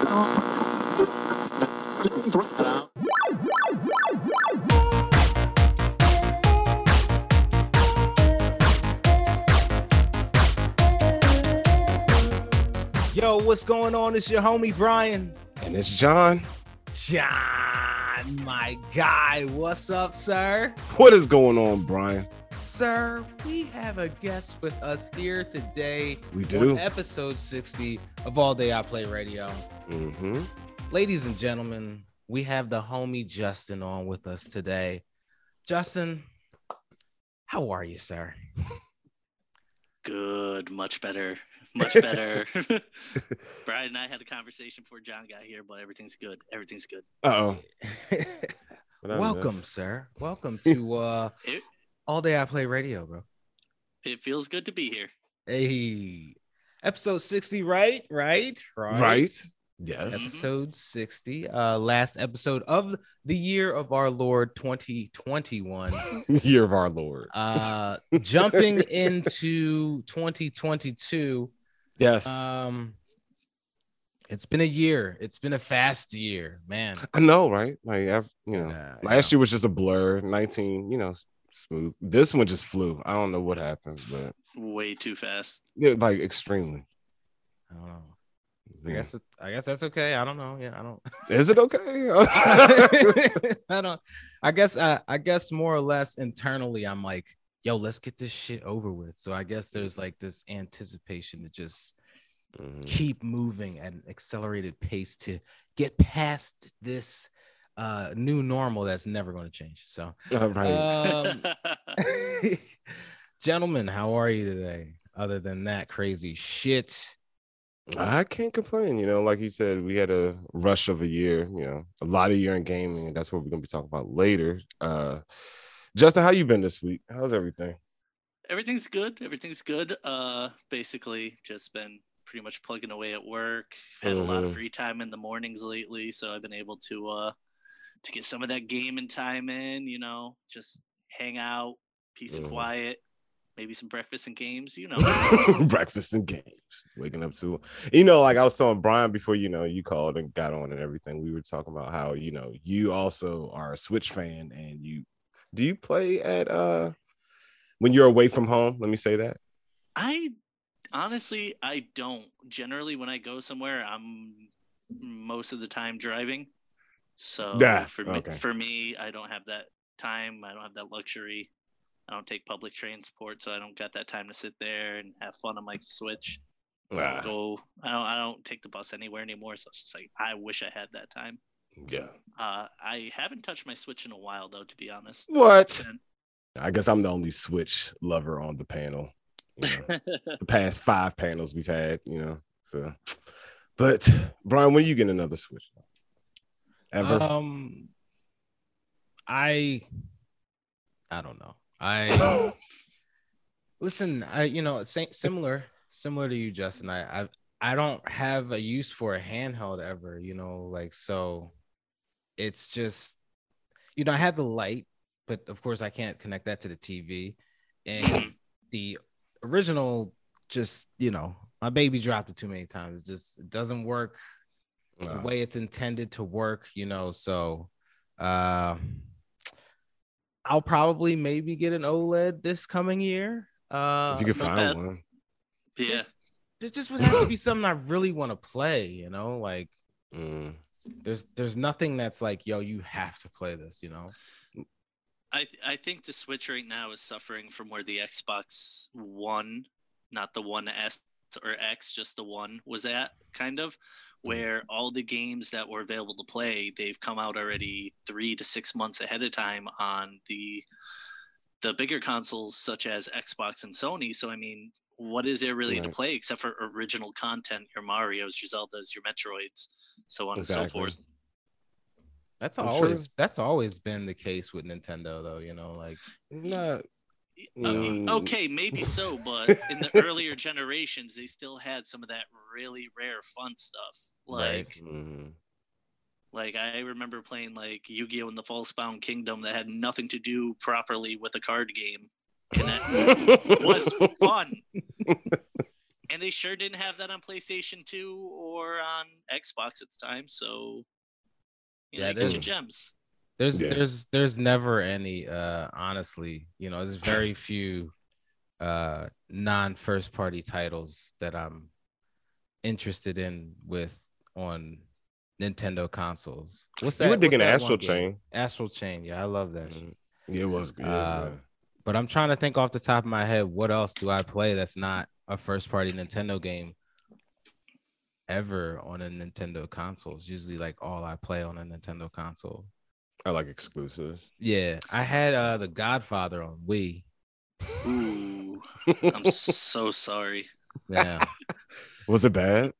Yo, what's going on? It's your homie Brian. And it's John. John, my guy. What's up, sir? What is going on, Brian? Sir, we have a guest with us here today. We do. On episode 60 of All Day I Play Radio. Mm-hmm. Ladies and gentlemen, we have the homie Justin on with us today. Justin, how are you, sir? Good, much better, much better. Brian and I had a conversation before John got here, but everything's good. Everything's good. Uh oh. Welcome, sir. Welcome to uh It, All Day I Play Radio, bro. it feels good to be here. Hey, episode 60, right? Right? Right. Yes. Episode 60, uh, last episode of the year of our Lord 2021. Year of our Lord. Uh, jumping into 2022. Yes. Um, it's been a year. It's been a fast year, man. I know, right? Like, I've, you know, Yeah, last year was just a blur. 19, you know, smooth. This one just flew. I don't know what happened, but Way too fast. yeah, like extremely. I don't know. I guess it, I guess that's okay. I don't know. Yeah, I don't. Is it okay? I don't. I guess. I, I guess more or less internally, I'm like, yo, let's get this shit over with. So I guess there's like this anticipation to just Mhm. keep moving at an accelerated pace to get past this uh new normal that's never going to change. So, All right. um, gentlemen, how are you today? Other than that crazy shit. I can't complain. You know, like you said, we had a rush of a year. You know, a lot of year in gaming, and that's what we're gonna be talking about later. Uh, Justin, how you been this week? How's everything? Everything's good. Everything's good. Uh, basically, just been pretty much plugging away at work. Had a lot of Mhm. free time in the mornings lately, so I've been able to uh to get some of that gaming time in. You know, just hang out, peace Mhm. and quiet, maybe some breakfast and games. You know. Breakfast and games. Waking up to, you know, like I was telling Brian before, you know, you called and got on and everything. We were talking about how, you know, you also are a Switch fan and you do you play at uh when you're away from home? Let me say that. I honestly I don't. Generally when I go somewhere I'm most of the time driving. So Yeah, for me okay. for me I don't have that time. I don't have that luxury. I don't take public transport, so I don't got that time to sit there and have fun on my Switch. I don't Ah, go I don't I don't take the bus anywhere anymore. So it's just like I wish I had that time. yeah. Uh I haven't touched my Switch in a while though, to be honest. What? I guess I'm the only Switch lover on the panel. You know, the past five panels we've had, you know. So, but Brian, when are you get another Switch? Ever? Um, I, I don't know. I listen. I you know same, similar similar to you, Justin. I I I don't have a use for a handheld ever. You know, like so. It's just, you know, I have the light, but of course I can't connect that to the TV, and the original just you know my baby dropped it too many times. It just it doesn't work the way it's intended to work, you know. So uh I'll probably maybe get an OLED this coming year. Uh if you can find bad. one. yeah. it just would have to be something I really want to play, you know, like Mm. there's there's nothing that's like, yo, you have to play this, you know. I I think the Switch right now is suffering from where the Xbox One, not the One S or X, just the one was at, kind of, where all the games that were available to play, they've come out already three to six months ahead of time on the the bigger consoles such as Xbox and Sony. So I mean, what is there really to play except for original content, your Mario's, your Zeldas, your Metroids, so on and so forth. That's I'm always sure. that's always been the case with Nintendo though, you know, like Not Uh, Mm. okay, maybe so, but in the earlier generations, they still had some of that really rare fun stuff. Right. Like, Mhm. like I remember playing like Yu-Gi-Oh! in the Falsebound Kingdom that had nothing to do properly with a card game, and that was fun. and they sure didn't have that on PlayStation 2 or on Xbox at the time. So, you know, Yeah, get your there's- gems. There's Yeah. there's there's never any uh honestly, you know, there's very few uh non first party titles that I'm interested in with on Nintendo consoles. What's that? You were digging that Astral? Chain. Astral Chain, yeah, I love that. shit. Mhm. Yeah, it was good. Uh, But I'm trying to think off the top of my head, what else do I play that's not a first party Nintendo game ever on a Nintendo console? It's usually like all I play on a Nintendo console. I like exclusives. Yeah, I had uh the Godfather on Wii. Ooh, I'm so sorry. Yeah, was it bad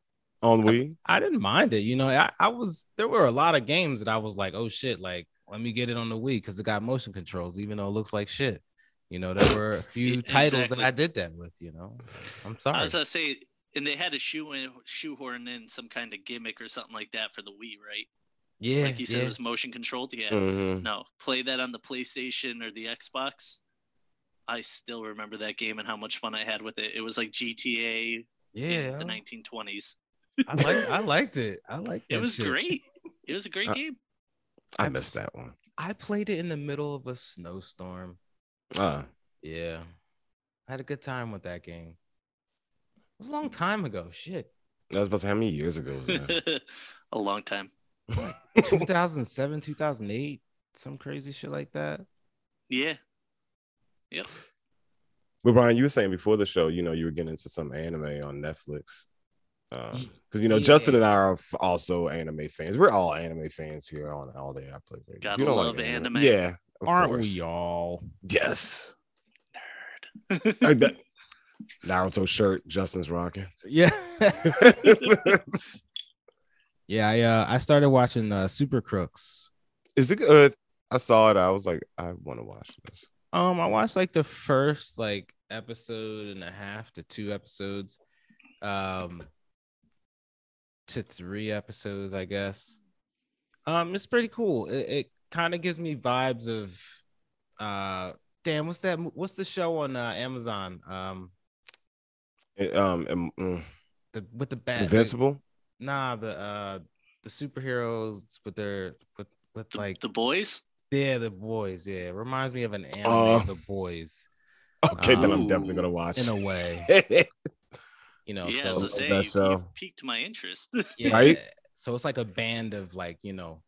on Wii? I didn't mind it. You know, I, I was there were a lot of games that I was like, oh shit, like let me get it on the Wii because it got motion controls, even though it looks like shit. You know, there were a few Yeah, titles that. I did that with. You know, I'm sorry. I was gonna say, and they had to shoe in, shoehorn in some kind of gimmick or something like that for the Wii, right? yeah, like you said, yeah. it was motion controlled. Yeah. Mhm. No, play that on the PlayStation or the Xbox. I still remember that game and how much fun I had with it. It was like GTA yeah. in the 1920s. I like I liked it. I liked It It was shit. great. It was a great Uh, game. I missed that one. I played it in the middle of a snowstorm. Ah, Yeah. I had a good time with that game. It was a long time ago. Shit. I was about to say how many years ago was that? a long time. 2007, 2008, some crazy shit like that. Yeah. Yep. But Brian, you were saying before the show, you know, you were getting into some anime on Netflix. Because you know, Yeah. Justin and I are also anime fans. We're all anime fans here on All Day I Play. Radio. Gotta you don't love anime. yeah, of Aren't course. we all? Yes. Nerd. Uh, that- Naruto shirt Justin's rocking. Yeah. yeah, I uh I started watching uh Super Crooks. Is it good? I saw it. I was like, I want to watch this. Um, I watched like the first like episode and a half to two episodes, um, to three episodes, I guess. Um, it's pretty cool. It, it kind of gives me vibes of, uh, damn, what's that? What's the show on uh, Amazon? Um, It, um, um, mm, the with the bat, Invincible. nah, the uh, the superheroes with their with with The, like the boys? yeah, the boys. Yeah, it reminds me of an anime, Uh, the boys, Okay, then I'm definitely gonna watch. in a way. You know, yeah, so as I say, you, show. you piqued my interest. yeah, right? So it's like a band of like, you know,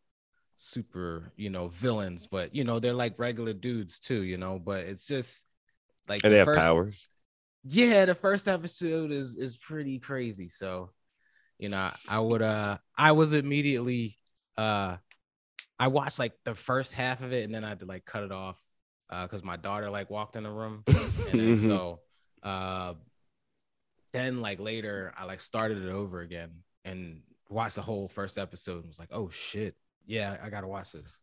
super, you know, villains, but you know, they're like regular dudes too, you know, but it's just like and the they have powers. Yeah, the first episode is is pretty crazy. So, you know, I would uh I was immediately uh I watched like the first half of it and then I had to like cut it off uh because my daughter like walked in the room. And then so uh then like later I like started it over again and watched the whole first episode and was like, oh shit, yeah, I gotta watch this.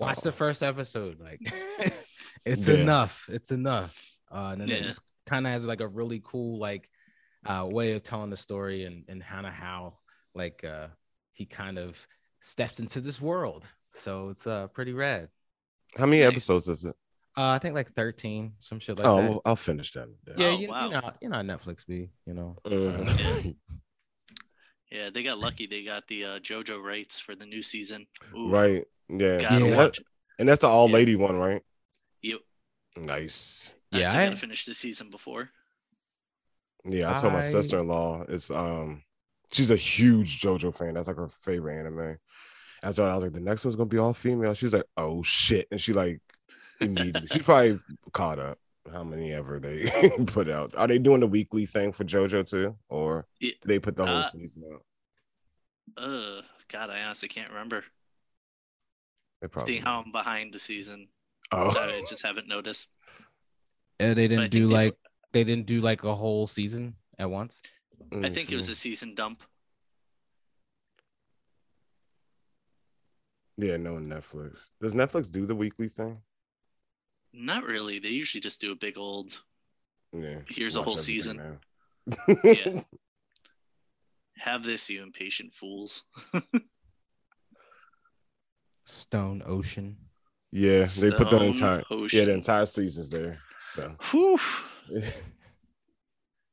Watch the first episode. Like it's Yeah. enough. It's enough. Uh and then it just kind of has like a really cool like uh way of telling the story and and kind of how like uh he kind of steps into this world. So it's uh pretty rad. How many Nice. episodes is it? Uh I think like 13, some shit like oh, that. well, I'll finish that. yeah, Oh, you, wow. you know, you know Netflix be, you know. Uh, yeah, they got lucky. They got the uh, JoJo rights for the new season. Ooh, right. Yeah. Gotta Yeah. watch it. And that's the all Yeah. lady one, right? Yep. Nice. Yeah, still I- gotta finish the season before. Yeah, I told my sister in law it's um she's a huge JoJo fan. That's like her favorite anime. And so I was like, the next one's gonna be all female. She's like, oh shit. And she like immediately she's probably caught up how many ever they put out. Are they doing the weekly thing for JoJo too? Or Yeah. they put the whole Uh, season out? Uh, God, I honestly can't remember. They probably Seeing how I'm behind the season, oh. I just haven't noticed. Uh, they didn't do they- like they didn't do like a whole season at once. I think it was a season dump. yeah, no Netflix. Does Netflix do the weekly thing? Not really. They usually just do a big old. Yeah. Here's a whole season. Yeah. Have this, you impatient fools. Stone Ocean. Yeah, they put the Stone entire yeah the entire season's there. So Whew.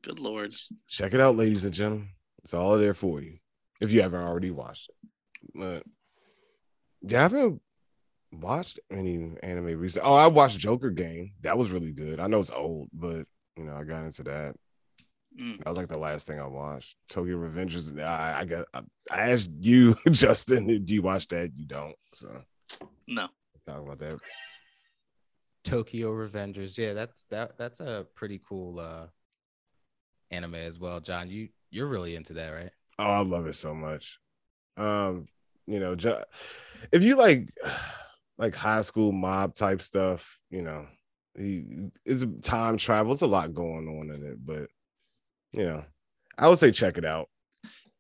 Good lord. Check it out, ladies and gentlemen. It's all there for you if you haven't already watched it. But yeah, I haven't watched any anime recently. Oh, I watched Joker Game. That was really good. I know it's old, but you know, I got into that. Mm. That was like the last thing I watched. Tokyo Revengers. I, I got. I, I asked you, Justin, do you watch that? You don't. So No. talk about that. Tokyo Revengers. Yeah, that's that that's a pretty cool uh anime as well. John, you you're really into that, right? Oh, I love it so much. Um, you know, if you like like high school mob type stuff, you know, he is time travel. It's a lot going on in it, but you know, I would say check it out.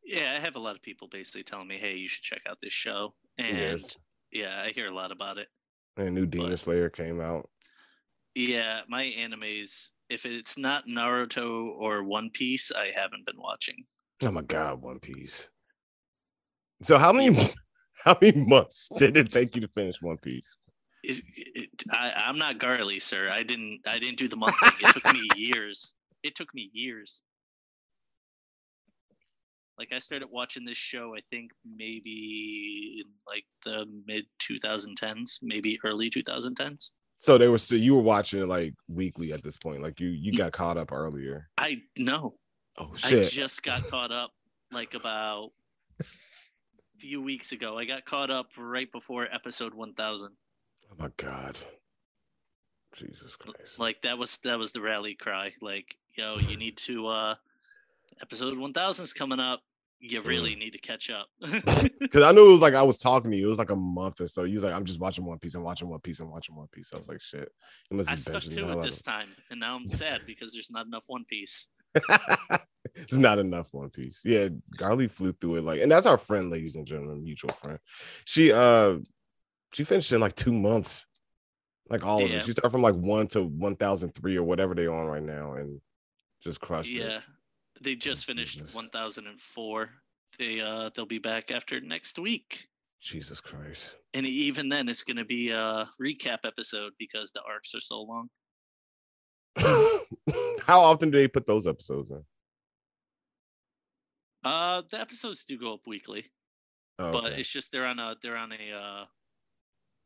Yeah, I have a lot of people basically telling me, "Hey, you should check out this show." And Yes. yeah, I hear a lot about it. And new Demon But- Slayer came out. Yeah, my animes, if it's not Naruto or One Piece, I haven't been watching. Oh my god, One Piece. So how many how many months did it take you to finish One Piece? It, it, I, I'm not Garly, sir. I didn't. I didn't do the month thing. It took me years. It took me years. Like I started watching this show, I think maybe in like the mid 2010s, maybe early 2010s. So they were so you were watching it like weekly at this point. Like you you got caught up earlier. I know. Oh shit! I just got caught up like about few weeks ago. I got caught up right before episode 1000. Oh my god. Jesus Christ. Like that was that was the rally cry. Like, yo, you need to uh episode 1000 is coming up. You really need to catch up. Because I knew it was like I was talking to you. It was like a month or so. You was like, I'm just watching One Piece. I'm watching One Piece. I'm watching One Piece. I was like, shit. You must I stuck to it this time, and now I'm sad because there's not enough One Piece. of- It's not enough One Piece. Yeah, Garly flew through it like, and that's our friend, ladies and gentlemen, mutual friend. She uh, she finished in like two months, like all of Yeah. it. She started from like one to one thousand three or whatever they on right now, and just crushed it. Yeah, they just finished Jesus. 1004. They uh they'll be back after next week, Jesus Christ. and even then it's gonna be a recap episode because the arcs are so long. How often do they put those episodes in? Uh, the episodes do go up weekly, Oh, but okay. it's just they're on a they're on a uh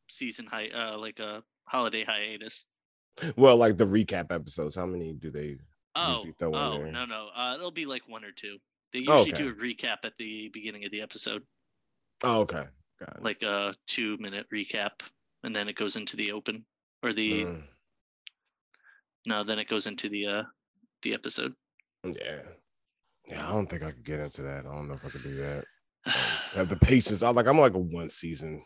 season high uh like a holiday hiatus. well, like the recap episodes. How many do they? Oh, oh no no, uh, it'll be like one or two. They Oh, usually okay. do a recap at the beginning of the episode, Oh, okay. Got it. like a two minute recap, and then it goes into the open or the Mm, no, then it goes into the uh the episode. yeah. Yeah, I don't think I could get into that. I don't know if I could do that. Have the patience. I like. I'm like a one season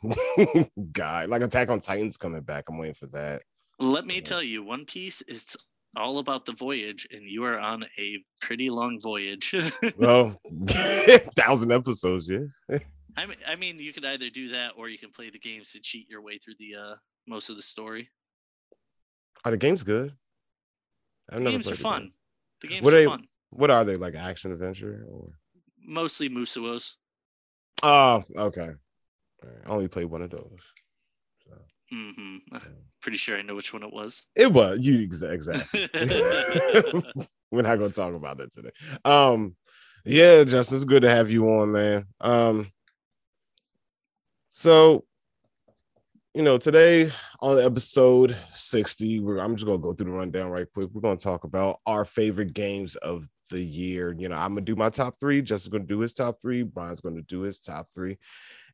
guy. Like Attack on Titan's coming back. I'm waiting for that. Let me Yeah. tell you, One Piece is all about the voyage, and you are on a pretty long voyage. Well, thousand episodes. Yeah. I mean, I mean, you could either do that or you can play the games to cheat your way through the uh most of the story. Are the games good? I've The never games are the fun. game. The games What are are they- fun. What are they like? Action adventure or? Mostly Musous. Oh, okay. Right. I only played one of those. So, hmm yeah. Pretty sure I know which one it was. It was you exactly. We're not gonna talk about that today. Um, yeah, Justin, it's good to have you on, man. Um, so you know, today on episode 60, we're I'm just gonna go through the rundown right quick. We're gonna talk about our favorite games of the year. You know, I'm gonna do my top three, Justin's gonna do his top three, Brian's gonna do his top three,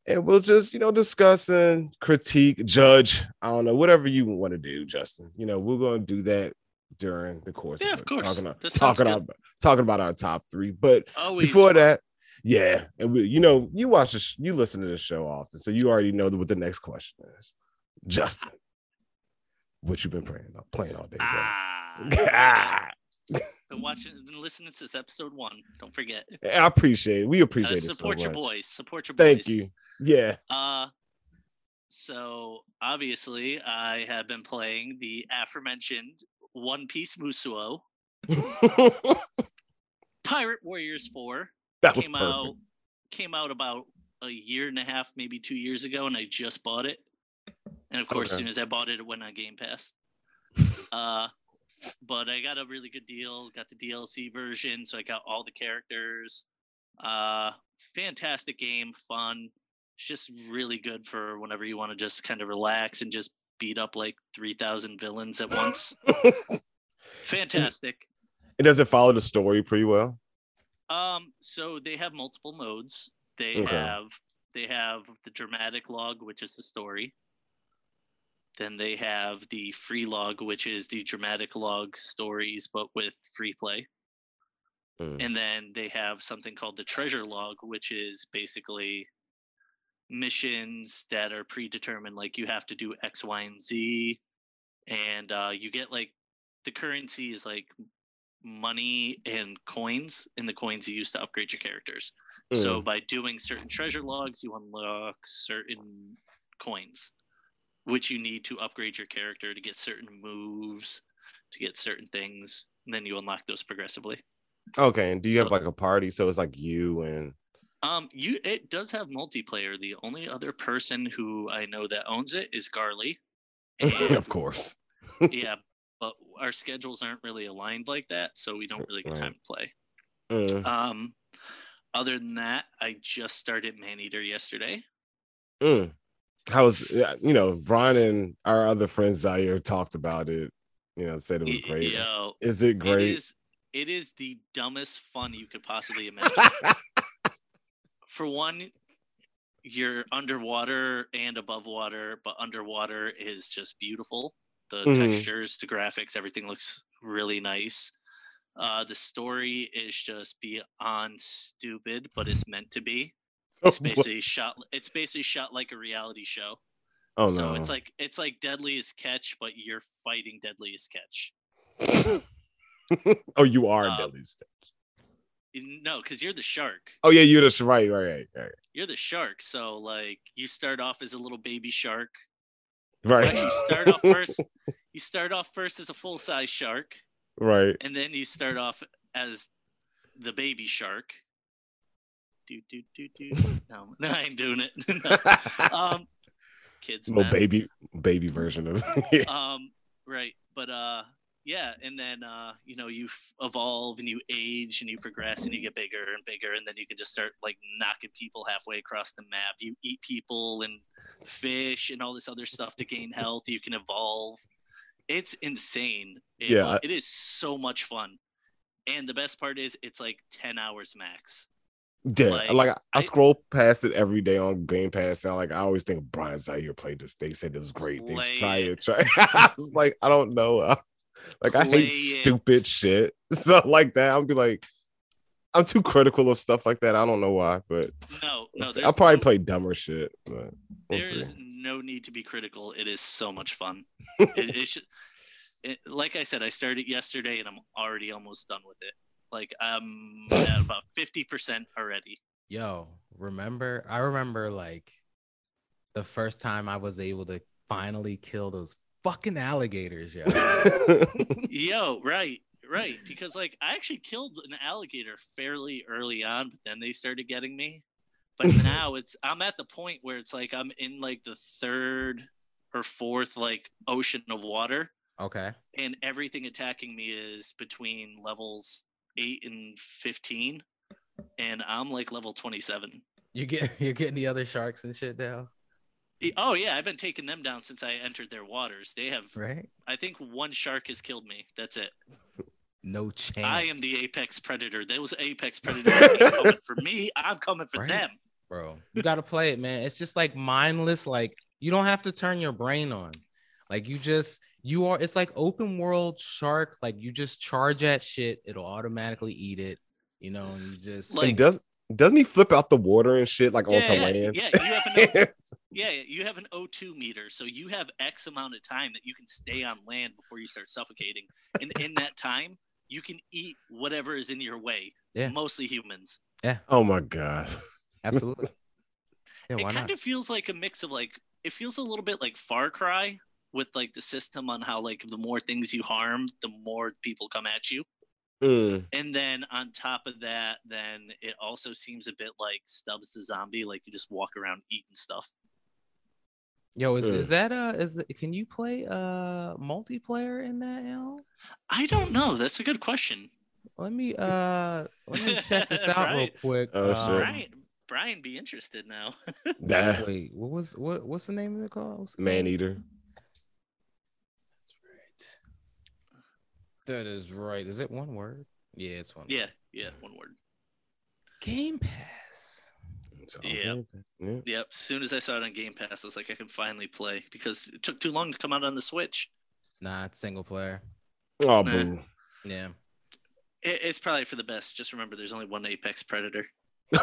and we'll just you know discuss and critique, judge. I don't know, whatever you want to do, Justin. You know, we're gonna do that during the course Yeah, of, of course. talking, sounds talking, about, talking about our top three. But Always before fun. that, yeah, and we, you know, you watch this, you listen to the show often, so you already know what the next question is. Justin, what you've been playing playing all day? Ah, been watching, been listening since episode one. Don't forget. I appreciate it. We Uh, appreciate it so support your boys. Support your Thank boys. Thank you. Yeah. Uh, so obviously, I have been playing the aforementioned One Piece Musou Pirate Warriors Four. that was came perfect. out came out about a year and a half, maybe two years ago, and I just bought it. And of course, as Okay. soon as I bought it, it went on Game Pass. Uh, but I got a really good deal. Got the DLC version, so I got all the characters. Uh, fantastic game, fun. It's just really good for whenever you want to just kind of relax and just beat up like three thousand villains at once. fantastic. And does it follow the story pretty well? Um, so they have multiple modes. They Okay. have they have the dramatic log, which is the story. Then they have the free log, which is the dramatic log stories, but with free play. Mm. And then they have something called the treasure log, which is basically missions that are predetermined. Like you have to do X, Y, and Z, and uh, you get like the currency is like money and coins, and the coins you use to upgrade your characters. So Mm. by doing certain treasure logs, you unlock certain coins, which you need to upgrade your character to get certain moves, to get certain things, and then you unlock those progressively. Okay, and do you have like a party? So it's like you and Um, you it does have multiplayer. The only other person who I know that owns it is Garly. Of course. yeah, but our schedules aren't really aligned like that, so we don't really get time to play. Mm, Um, other than that, I just started Maneater yesterday. mm. How was yeah, you know, Brian and our other friends Zaire talked about it, you know, said it was great. Yo, Is it it great? is it is the dumbest fun you could possibly imagine. For one, you're underwater and above water, but underwater is just beautiful. The Mhm. textures, the graphics, everything looks really nice. Uh, the story is just beyond stupid, but it's meant to be. It's basically shot. It's basically shot like a reality show. oh so no. it's like it's like Deadliest Catch, but you're fighting Deadliest Catch. oh, you are Um, deadly Stitch. No, because you're the shark. Oh yeah, you're the right, right, right, right. You're the shark. So like you start off as a little baby shark. Right. Actually, you start off first. You start off first as a full size shark, right. and then you start off as the baby shark. Do do do do. No, no, I ain't doing it. No. Um, kids, Little man. baby baby version of um right but uh yeah and then uh you know you f- evolve and you age and you progress and you get bigger and bigger and then you can just start like knocking people halfway across the map you eat people and fish and all this other stuff to gain health you can evolve it's insane It- Yeah, I- it is so much fun and the best part is it's like 10 hours max Yeah, Like, like, I, I scroll past it every day on Game Pass. And like I always think Brian Zaire played this. They said it was great. They try it. Try. I was like, I don't know. Like I hate it. stupid shit. So like that, I'll be like, I'm too critical of stuff like that. I don't know why, but no no we'll I'll probably no- play dumber shit. But we'll There see. is no need to be critical. It is so much fun. it, it should, it, like I said, I started yesterday and I'm already almost done with it. Like I'm at about fifty percent already. Yo, remember? I remember like the first time I was able to finally kill those fucking alligators, yo. Yo, right, right. Because like I actually killed an alligator fairly early on, but then they started getting me. But now it's I'm at the point where it's like I'm in like the third or fourth like ocean of water. okay. and everything attacking me is between levels 8 and 15 and i'm like level 27 You get you're getting the other sharks and shit now, oh yeah i've been taking them down since i entered their waters they have right? i think one shark has killed me that's it No chance. i am the apex predator those apex predators ain't coming for me i'm coming for Right. them bro. You gotta play it, man. It's just like mindless. Like you don't have to turn your brain on. Like you just you are. It's like open world shark. Like you just charge at shit. It'll automatically eat it. You know, and you just Like- and does doesn't he flip out the water and shit like onto yeah, land? yeah you have an O- yeah you have an o2 meter so you have x amount of time that you can stay on land before you start suffocating and in that time you can eat whatever is in your way Yeah. mostly humans Yeah. oh my god. absolutely. Yeah, it kind not? of feels like a mix of like it feels a little bit like far cry with like the system on how like the more things you harm the more people come at you Mm, and then on top of that then it also seems a bit like stubbs the zombie like you just walk around eating stuff Yo, is, Mm. is that uh is the, can you play uh multiplayer in that L? I don't know. That's a good question. Let me uh let me check this out real quick. Oh, Um, shit. Brian, Brian, be interested now. Nah, Wait, what was what what's the name of it called? Maneater. That's right. That is right. Is it one word? Yeah, it's one. yeah, word. yeah, one word. Game Pass. Yeah. yeah. Yep. As soon as I saw it on Game Pass, I was like, I can finally play because it took too long to come out on the Switch. Nah, it's single player. Oh, Nah. boo. Yeah. It, it's probably for the best. Just remember, there's only one Apex Predator.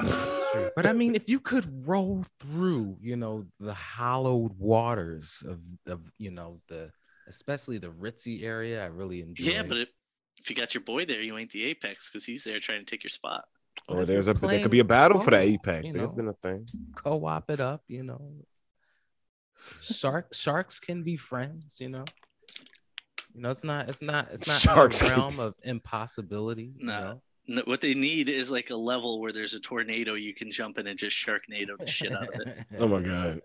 But I mean, if you could roll through, you know, the hollowed waters of, of you know, the especially the ritzy area, I really enjoy. Yeah, but it, if you got your boy there, you ain't the Apex because he's there trying to take your spot. What Or there's you're a there could be a battle for the apex. you There know? have been a thing. co-op it up, you know. Shark sharks can be friends, you know. You know, it's not it's not it's not Sharks in can realm of impossibility. You know? No, what they need is like a level where there's a tornado you can jump in and just sharknado the shit out of it. Oh my god.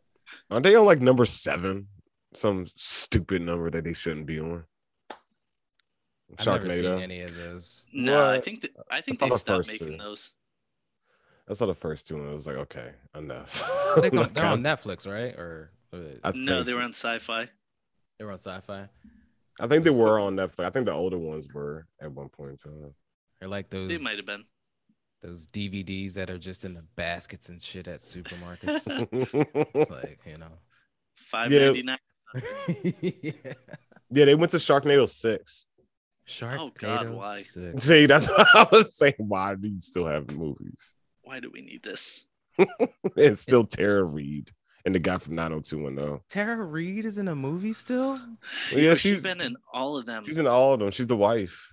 Aren't they on like number seven? Some stupid number that they shouldn't be on. I've never seen any of those. No, I think that I think saw they the stopped first making two. those. I saw the first two and I was like, okay, enough. They go- they're on Netflix, right? Or, or I No, they were on Sci-Fi. they were on Sci-Fi. I think they were on Netflix. I think the older ones were at one point in time. They're like those. They might have been. those DVDs that are just in the baskets and shit at supermarkets. It's like you know. Five ninety nine. Yeah. yeah, they went to Sharknado six. Sharknado Oh, God, why? 6. See, that's what I was saying. Why do you still have movies? Why do we need this? It's still Tara Reid and the guy from 90210. Tara Reid is in a movie still. Yeah, she's she's been in all of them. she's in all of them. She's the wife.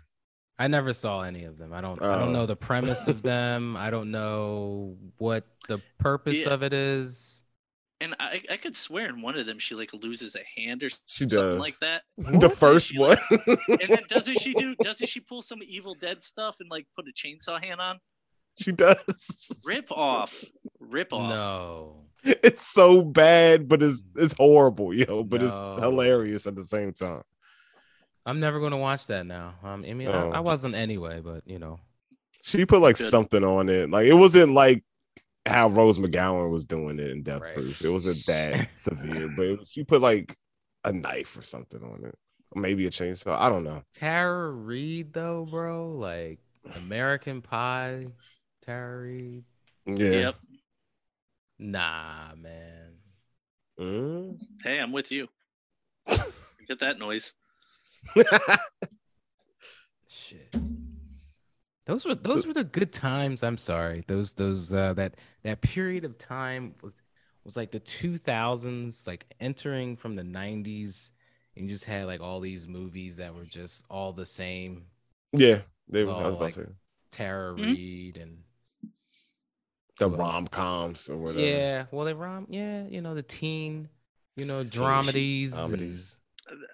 I never saw any of them. I don't. I don't Oh. know the premise of them. I don't know what the purpose Yeah. of it is. And I, I could swear in one of them she like loses a hand or She something does. like that. The What? first She, one. like- And then doesn't she do? Doesn't she pull some Evil Dead stuff and like put a chainsaw hand on? she does. Rip off, rip off. No. It's so bad, but it's it's horrible, yo. But it's hilarious at the same time. I'm never gonna watch that now. Um, I mean, I, Oh. I wasn't anyway, but you know. She put like Good. something on it. Like it wasn't like how Rose McGowan was doing it in Death Right. Proof. It wasn't that severe, but it was- she put like a knife or something on it. Or maybe a chainsaw. I don't know. Tara Reid though, bro, like American Pie, Tara Reid. Yeah. Yep. Nah, man. Mm. Hey, I'm with you. Get that noise. Shit. Those were those were the good times. I'm sorry. Those those uh that that period of time was, was like the 2000s, like entering from the 90s, and you just had like all these movies that were just all the same. yeah. They, were. I was all, about like, to say Tara Mhm. Reid and the rom coms or whatever. yeah, well they rom yeah, you know the teen, you know dramedies. and Comedies.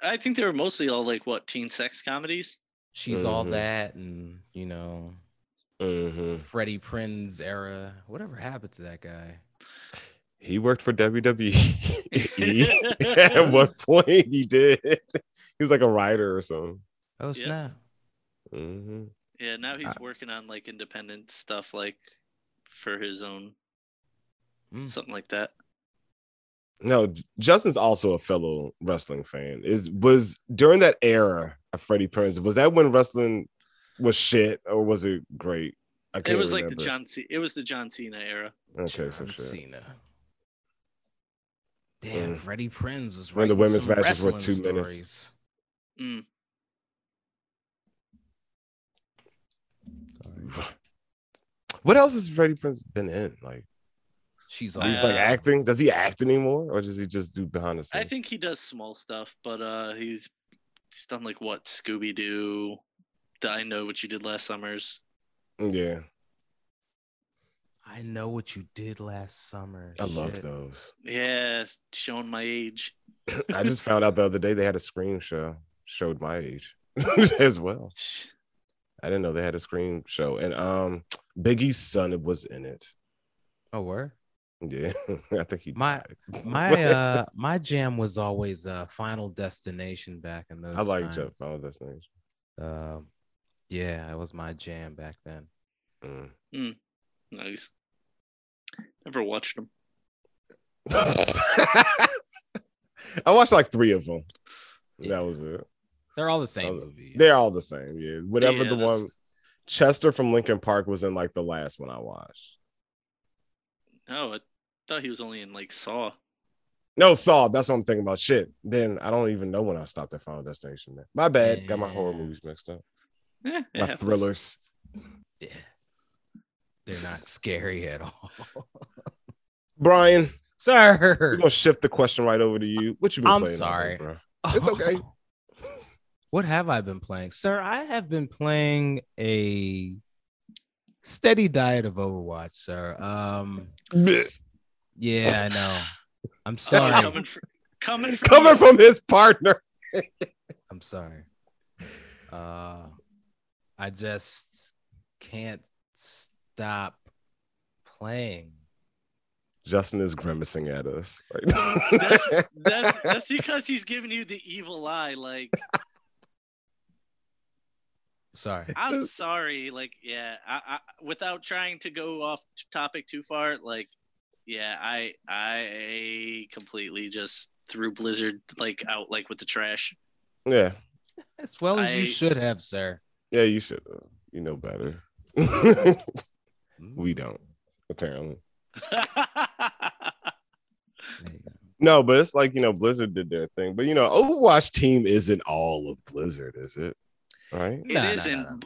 I think they were mostly all like what teen sex comedies. She's all Mhm. that, and you know hmm Freddie Prinze era. Whatever happened to that guy? He worked for WWE. At one point, he did. He was like a writer or something. Oh Yeah. snap! hmm Yeah, now he's I- working on like independent stuff, like for his own Mm. something like that. No, Justin's also a fellow wrestling fan. Is was during that era of Freddie Prinze, was that when wrestling was shit or was it great? I It was like the remember. John C. It was the John Cena era. Okay, so John shit. Cena. Damn, Mm. Freddie Prinze was When the women's some matches were wrestling two minutes. Mm. What else has Freddie Prinze been in? Like She's he's like acting. Does he act anymore, or does he just do behind the scenes? I think he does small stuff, but uh, he's he's done like what Scooby Doo. I know what you did last summers. Yeah, I know what you did last summer. I loved Shit. those. Yeah, showing my age. I just found out the other day they had a Scream show. Showed my age as well. I didn't know they had a Scream show, and um, Biggie's son was in it. Oh, where? Yeah, I think he. My- died. My uh my jam was always uh Final Destination back in those. I like times. Jeff Final Destination. Um, yeah, it was my jam back then. Mm. Nice. Never watched them. I watched like three of them. Yeah. That was it. They're all the same Oh, movie. They're all the same. Yeah, whatever Yeah, the that's- one. Chester from Linkin Park was in like the last one I watched. Oh, I thought he was only in like Saw. No, Saw. That's what I'm thinking about. Shit. Then I don't even know when I stopped at Final Destination. Then. My bad. Got my horror movies mixed up. It My happens. thrillers. Yeah. They're not scary at all. Brian, Sir. we're gonna shift the question right over to you. What you been I'm playing? all sorry. day, bro? It's okay. What have I been playing? Sir, I have been playing a steady diet of Overwatch, sir. Um yeah, I know. I'm sorry. coming from coming from Coming from his partner. I'm sorry. Uh I just can't stop playing. Justin is grimacing at us right now. that's, that's that's because he's giving you the evil eye. Like, Sorry. I'm sorry. Like, yeah, I, I without trying to go off topic too far. Like, yeah, I I completely just threw Blizzard like out like with the trash. yeah. As well as you should have, sir. Yeah, you should. uh, You know better. we don't, apparently. There you go. No, but it's like you know, Blizzard did their thing. But you know, Overwatch team isn't all of Blizzard, is it? Right? It Nah, nah, isn't. nah, nah.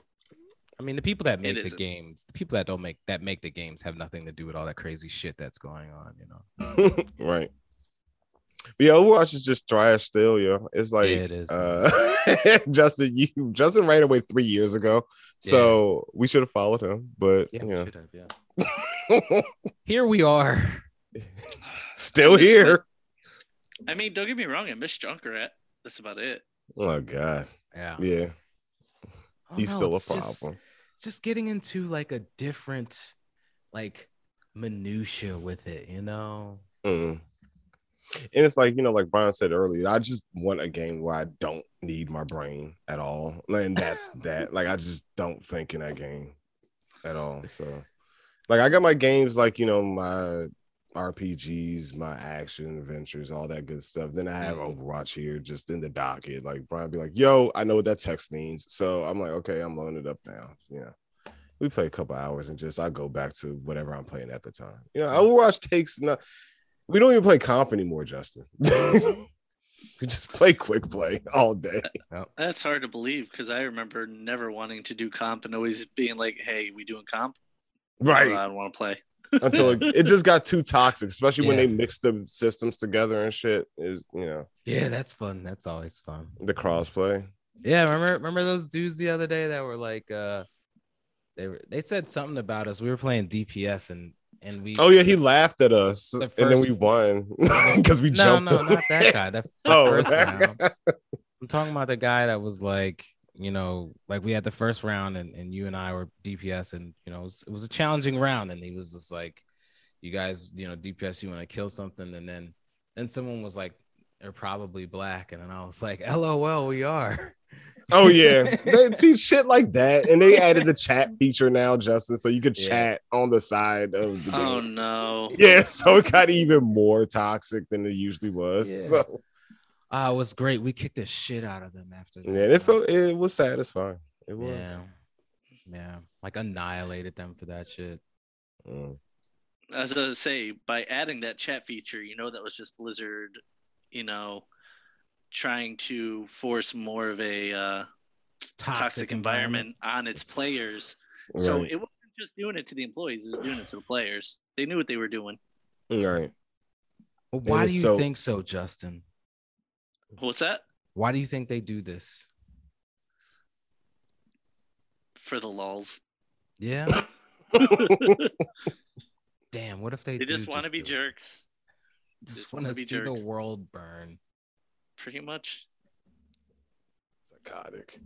I mean, the people that make the games, the people that don't make that make the games have nothing to do with all that crazy shit that's going on, you know. right. But yeah, Overwatch is just trash still, yo. It's like Yeah, it is. uh Justin, you Justin ran away three years ago. So we should have followed him. But Yeah, you we know, should have, yeah. Here we are. still here. I mean, don't get me wrong. I miss Junkrat. That's about it. Oh god. Yeah. Yeah, He's still a it's just- problem. just getting into like a different like minutia with it, you know. Mm. And it's like, you know, like Brian said earlier, I just want a game where I don't need my brain at all. And that's that. Like, I just don't think in that game at all. So, like, I got my games, like, you know, my RPGs, my action adventures, all that good stuff. Then I have Mhm. Overwatch here just in the docket. Like, Brian be like, yo, I know what that text means. So I'm like, okay, I'm loading it up now. Yeah. We play a couple hours and just I go back to whatever I'm playing at the time. You know, Overwatch takes not we don't even play comp anymore, Justin. we just play quick play all day. That's hard to believe because I remember never wanting to do comp and always being like, "Hey, we doing comp? Oh, I don't want to play." Until it, it just got too toxic, especially when they mix the systems together and shit. Is you know Yeah, that's fun. That's always fun. the crossplay. Yeah, remember remember those dudes the other day that were like uh they were they said something about us. We were playing DPS and and we Oh yeah, he laughed at us, The and then we won because we no jumped. no him. not that guy. The, the oh, first that round. I'm talking about the guy that was like, you know, like we had the first round and, and you and I were DPS and you know it was, it was a challenging round and he was just like, you guys, you know, DPS, you want to kill something and then then someone was like, they're probably black and then I was like, LOL, we are. Oh yeah, they see shit like that, and they added the chat feature now, Justin, so you could Yeah. chat on the side of the oh, game. Oh no! Yeah, so it got even more toxic than it usually was. Yeah. So Ah, it was great. We kicked the shit out of them after that. yeah, it felt it was satisfying. It was. yeah, yeah, like annihilated them for that shit. Mm. As I was gonna say, by adding that chat feature, you know that was just Blizzard, you know, trying to force more of a uh, toxic, environment, on its players. So it wasn't just doing it to the employees; it was doing it to the players. They knew what they were doing. right. Well, why do you so- think so, Justin? What's that Why do you think they do this? for the lulls? Yeah. Damn. What if they? They do just want to be it? jerks, Just, just want wanna to be see jerks. the world burn. pretty much. Psychotic.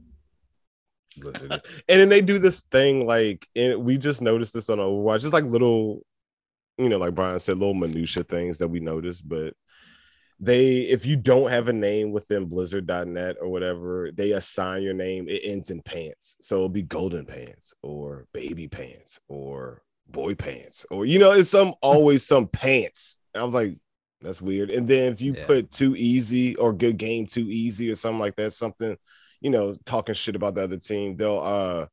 Blizzard is- and then they do this thing like, and we just noticed this on Overwatch. Just like little you know, like Brian said, little minutia things that we noticed, but they if you don't have a name within blizzard.net or whatever they assign your name it ends in pants. So it'll be golden pants or baby pants or boy pants or you know it's some always some pants. I was like that's weird. And then if you Yeah. put too easy or good game too easy or something like that something you know talking shit about the other team they'll uh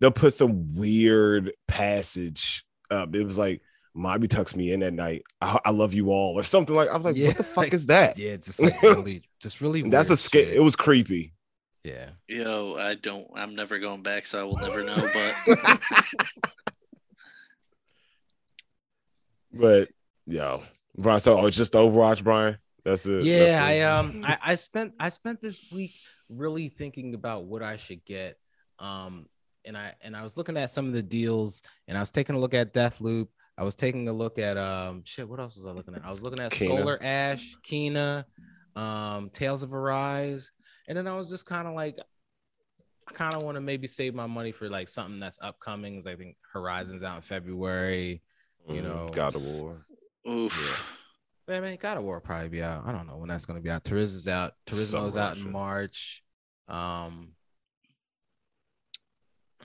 they'll put some weird passage up. It was like Mobby tucks me in at night. I, I love you all, or something like. I was like, Yeah, "What the fuck like, is that?" Yeah, just like really, just really. And that's a weird scare. It was creepy. Yeah. Yo, I don't. I'm never going back, so I will never know. But but yo, Brian. So oh, it's just Overwatch, Brian. That's it. yeah That's i it. um I, I spent i spent this week really thinking about what i should get um and i and i was looking at some of the deals and i was taking a look at deathloop i was taking a look at um shit what else was i looking at i was looking at Kena. solar ash Kena um tales of arise and then i was just kind of like i kind of want to maybe save my money for like something that's upcoming 'cause i think horizons out in february you Mhm. know. God of War. oof. Man, man, God of War will probably be out. I don't know when that's gonna be out. Turismo's out. Turismo's Summer, out in. March. Um,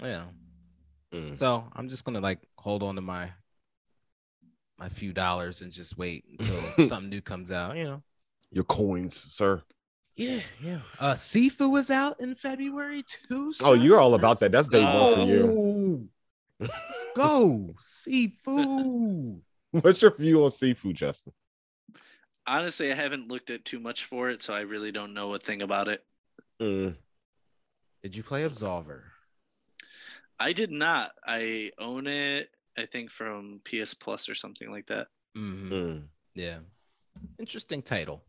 yeah. Mm. So I'm just gonna like hold on to my my few dollars and just wait until something new comes out. You know. Your coins, sir. Yeah, yeah. Uh, Sifu is out in February too. Oh, sir. you're all about Let's that. That's day one for you. go. Let's go, Sifu. What's your view on Sifu, Justin? Honestly, I haven't looked at too much for it, so I really don't know a thing about it. Mm. Did you play Absolver? I did not. I own it. I think from PS Plus or something like that. Mhm. Mm. Yeah. Interesting title.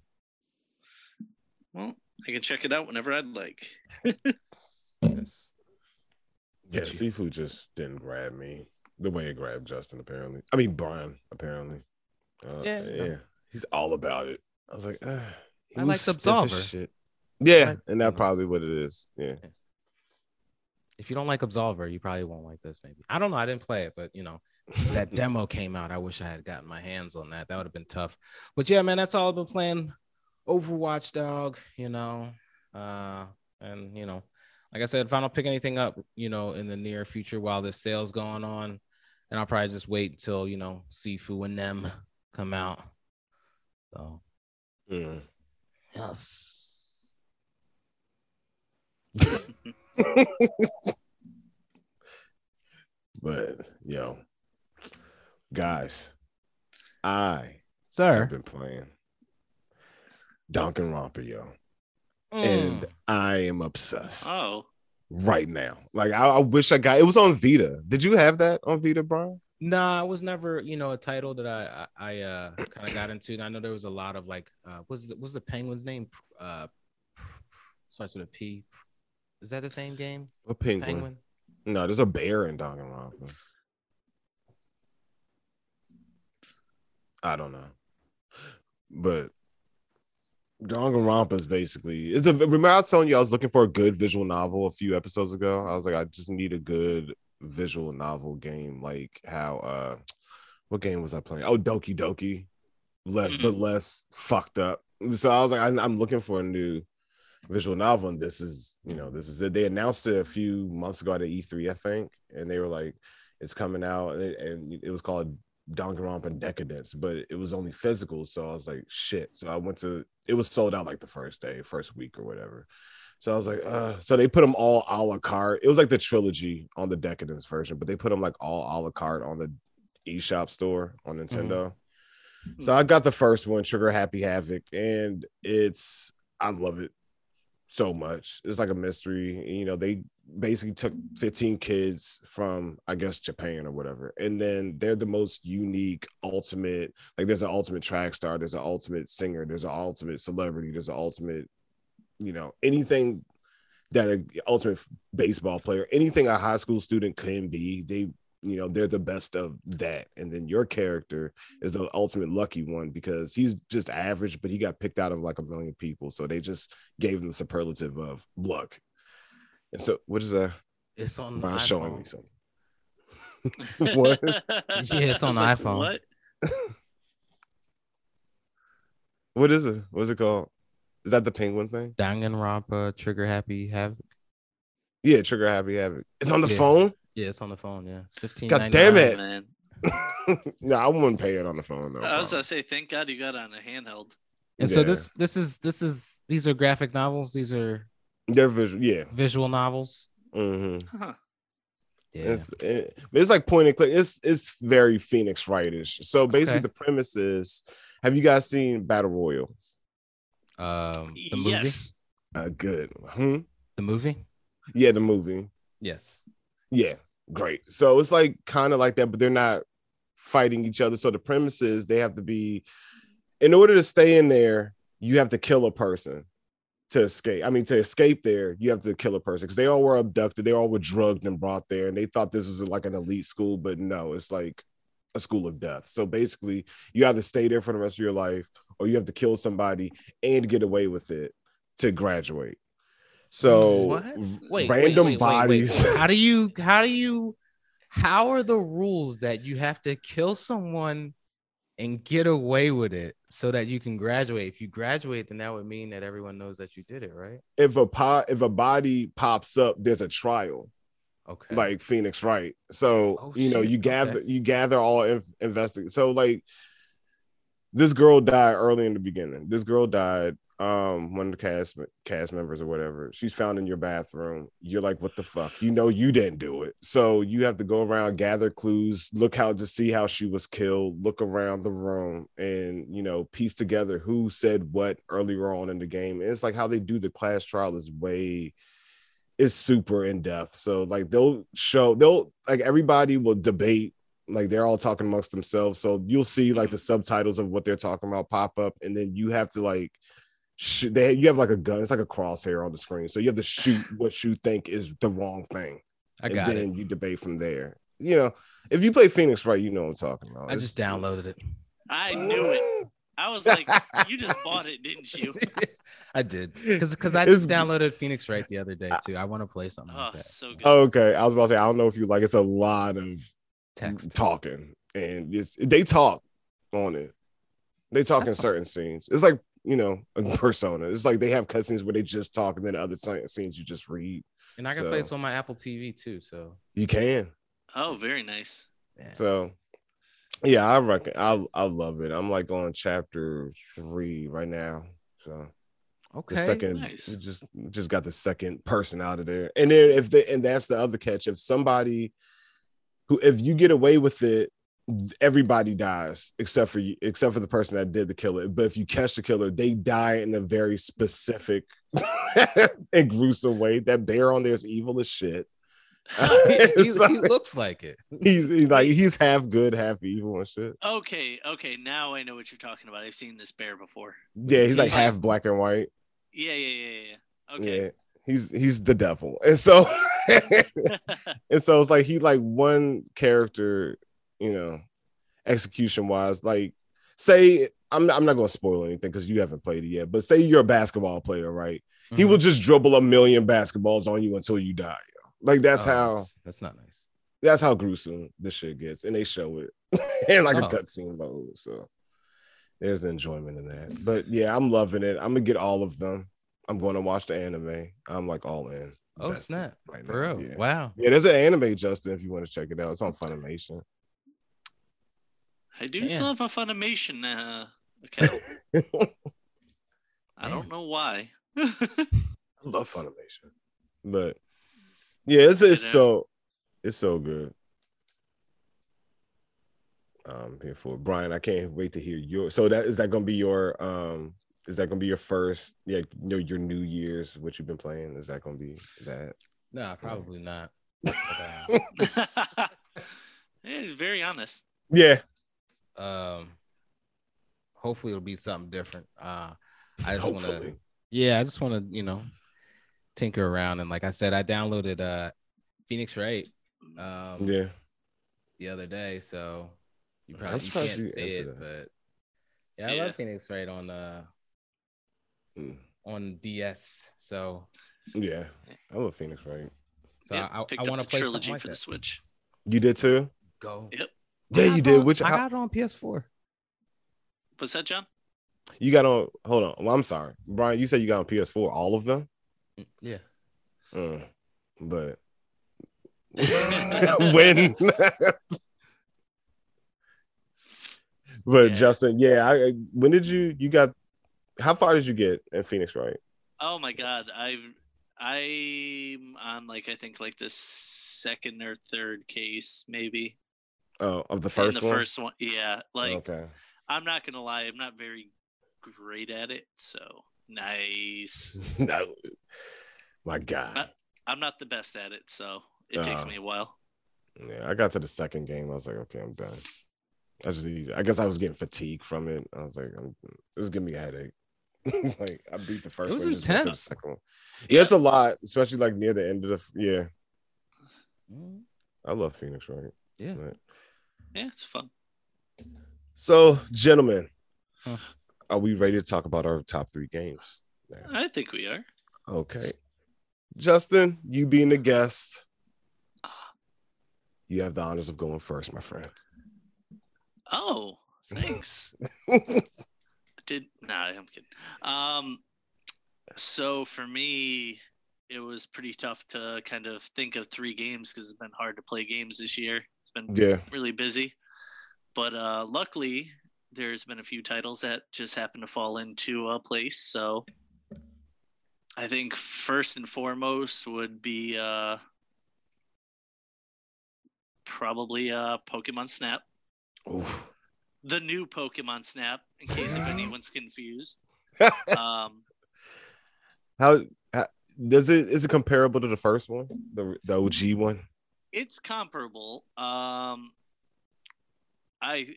Well, I can check it out whenever I'd like. Yes. Yeah, Did Sifu just didn't grab me the way it grabbed Justin. Apparently, I mean Brian. Apparently, uh, Yeah, yeah, no. he's all about it. I was like, uh, he I moves like stiff as Absolver. Shit. Yeah, like- and that's probably what it is. Yeah, If you don't like Absolver, you probably won't like this. Maybe I don't know. I didn't play it, but you know that demo came out. I wish I had gotten my hands on that. That would have been tough. But yeah, man, that's all I've been playing. Overwatch, dog. You know, uh, and you know, like I said, if I don't pick anything up, you know, in the near future while this sale's going on, and I'll probably just wait until you know Sifu and them come out. So Mm. yes. but yo, guys, I Sir. have been playing Danganronpa, yo, Mm. and I am obsessed Oh, right now. Like I, I wish I got. It was on Vita. Did you have that on Vita, Brian? Nah, it was never, you know, a title that I I, I uh kind of got into. And I know there was a lot of like uh was the, was the penguin's name uh starts with a P. Is that the same game? A penguin. Penguin. No, there's a bear in Danganronpa. I don't know, but Danganronpa is basically is a. Remember, I was telling you I was looking for a good visual novel a few episodes ago. I was like, I just need a good visual novel game, like how uh, what game was I playing? Oh, Doki Doki, less but less fucked up. So I was like, I'm, I'm looking for a new visual novel, and this is you know this is it. They announced it a few months ago at E3, I think, and they were like, it's coming out, and it, and it was called Danganronpa Decadence, but it was only physical. So I was like, shit. So I went to it was sold out like the first day, first week or whatever. So I was like, uh, so they put them all a la carte. It was like the trilogy on the Decadence version, but they put them like all a la carte on the eShop store on Nintendo. So I got the first one, Trigger Happy Havoc, and it's I love it so much. It's like a mystery. You know, they basically took mm. 15 kids from I guess Japan or whatever, and then they're the most unique, ultimate. Like there's an ultimate track star, there's an ultimate singer, there's an ultimate celebrity, there's an ultimate, you know, anything that an ultimate baseball player, anything a high school student can be. They you know they're the best of that and then your character is the ultimate lucky one because he's just average but he got picked out of like a million people so they just gave him the superlative of luck and so what is that It's on Brian's showing me something What? Yeah, it's on I was like, iPhone. What? what is it? What's it called? Is that the penguin thing? Danganronpa, Trigger Happy Havoc. Yeah, Trigger Happy Havoc. It's on the Yeah. phone. Yeah, it's on the phone. Yeah, it's fifteen. God damn it. Man. no, I wouldn't pay it on the phone. though. I was gonna say, thank God you got it on a handheld. And so this this is this is these are graphic novels. These are They're visual. Yeah. visual novels. hmm Huh. Yeah. It's, it- it's like point and click. It's it's very Phoenix Wright-ish. So basically, Okay. the premise is: Have you guys seen Battle Royale? Um, the movie. yes. Uh, good. Hmm? The movie. Yeah, the movie. Yes. Yeah, great. So it's like kind of like that, but they're not fighting each other. So the premise is they have to be, in order to stay in there, you have to kill a person to escape. I mean, to escape there, you have to kill a person because they all were abducted. They all were drugged and brought there, and they thought this was like an elite school, but no, it's like a school of death. So basically, you have to stay there for the rest of your life, or you have to kill somebody and get away with it to graduate. So What? Wait, random wait, wait, bodies. How do you? How do you? How are the rules that you have to kill someone and get away with it so that you can graduate? If you graduate, then that would mean that everyone knows that you did it, right? if a pot if a body pops up, there's a trial, Okay. like Phoenix Wright. So Oh, you know, shit, you gather okay. you gather all inv- investigate. So like this girl died early in the beginning. This girl died. Um, one of the cast cast members or whatever. She's found in your bathroom. You're like, what the fuck? You know you didn't do it. So you have to go around, gather clues, look how to see how she was killed, look around the room, and you know, piece together who said what earlier on in the game. And it's like how they do the class trial is way is super in depth. So like they'll show they'll like everybody will debate like they're all talking amongst themselves. So you'll see like the subtitles of what they're talking about pop up, and then you have to like shoot. They you have like a gun. It's like a crosshair on the screen, so you have to shoot what you think is the wrong thing, I and got it. then you debate from there. You know, if you play Phoenix Wright, you know what I'm talking about. I It's- just downloaded it. I knew it. I was like, you just bought it, didn't you? I did because because I It's- just downloaded Phoenix Wright the other day too. I want to play something Oh, like that. so good. Okay, I was about to say I don't know if you like. It's a lot of Text. talking, and it's they talk on it. They talk in That's fine. certain scenes. It's like you know a persona. It's like they have cutscenes where they just talk, and then other scenes you just read. And I can play So- this on my Apple TV too. So You can. Oh, very nice. yeah. So yeah, I reckon I I love it. I'm like on chapter three right now. So the okay. second nice. just just got the second person out of there. And then if they and that's the other catch. If somebody who if you get away with it, everybody dies except for you, except for the person that did the killer. But if you catch the killer, they die in a very specific and gruesome way. That bear on there is evil as shit. he, he- he looks like it. he's, he's like he's half good, half evil and shit. Okay, okay. Now I know what you're talking about. I've seen this bear before. Yeah, he's like He's half black and white. Yeah, yeah, yeah, yeah, yeah. Okay. Yeah, he's he's the devil, and so and so it's like he like one character, you know, execution wise. Like, say I'm I'm not gonna spoil anything because you haven't played it yet, but say you're a basketball player, right? He Mhm. will just dribble a million basketballs on you until you die. yo. Like that's Oh, how that's, that's not nice. that's how gruesome this shit gets, and they show it in like a Oh. cutscene mode. So there's the enjoyment in that. But yeah, I'm loving it. I'm gonna get all of them. I'm going to watch the anime. I'm like all in. Oh snap! right For now. real? Yeah. Wow. Yeah, there's an anime, Justin, if you want to check it out. It's on Funimation. I do Damn. still have a Funimation uh, account. I don't know why. I love Funimation. But yeah, it's, it's Check it so it's so good. Um here for. Brian, I can't wait to hear your so that is that gonna be your um is that gonna be your first yeah you know your New Year's what you've been playing? Is that gonna be that? Nah, probably not. But, uh, yeah, he's very honest. Yeah. Um, hopefully it'll be something different. Uh, I just want to, yeah, I just want to, you know, tinker around. And like I said, I downloaded uh Phoenix Wright um Yeah. the other day, so you probably you can't you see it, that. but yeah, I Yeah. love Phoenix Wright on uh Mm. on DS. So Yeah. I love Phoenix Wright? so Yeah, I, picked I up want the to play trilogy something like for the. Switch. You did too? Go. Yep. Yeah, you did. on- Which I how, got it on PS4. What's that, John? You got on. Hold on. Well, I'm sorry, Brian. You said you got on PS4, all of them. Mm, Yeah. Mm, but when but Yeah. Justin, yeah, I, I- when did you you got how far did you get in Phoenix Wright? Oh my god, I've I'm on like I think like the second or third case maybe. Oh, of the In first the one. first one, yeah. Like okay. I'm not gonna lie, I'm not very great at it. So nice. no. My God. Uh, I'm not the best at it, so it takes Uh. me a while. Yeah, I got to the second game. I was like, okay, I'm done. I just, need- I guess I was getting fatigue from it. I was like, I'm, it was giving me a headache. like I beat the first It was one, just the intense. second one. Yeah, it's a lot, especially like near the end of the. Yeah, Mm, I love Phoenix Wright? Yeah. Right. Yeah, it's fun. So, gentlemen, Huh. are we ready to talk about our top three games? now? I think we are. Okay, Justin, you being the guest, you have the honors of going first, my friend. Oh, thanks. Did nah, I'm kidding. Um, so for me, it was pretty tough to kind of think of three games because it's been hard to play games this year. It's been Yeah. really busy, but uh, luckily there's been a few titles that just happen to fall into a place. So I think first and foremost would be uh, probably uh, Pokemon Snap Oof. the new Pokemon Snap, in case if anyone's confused. Um, How, how does it is it comparable to the first one, the the OG one? it's comparable. Um, I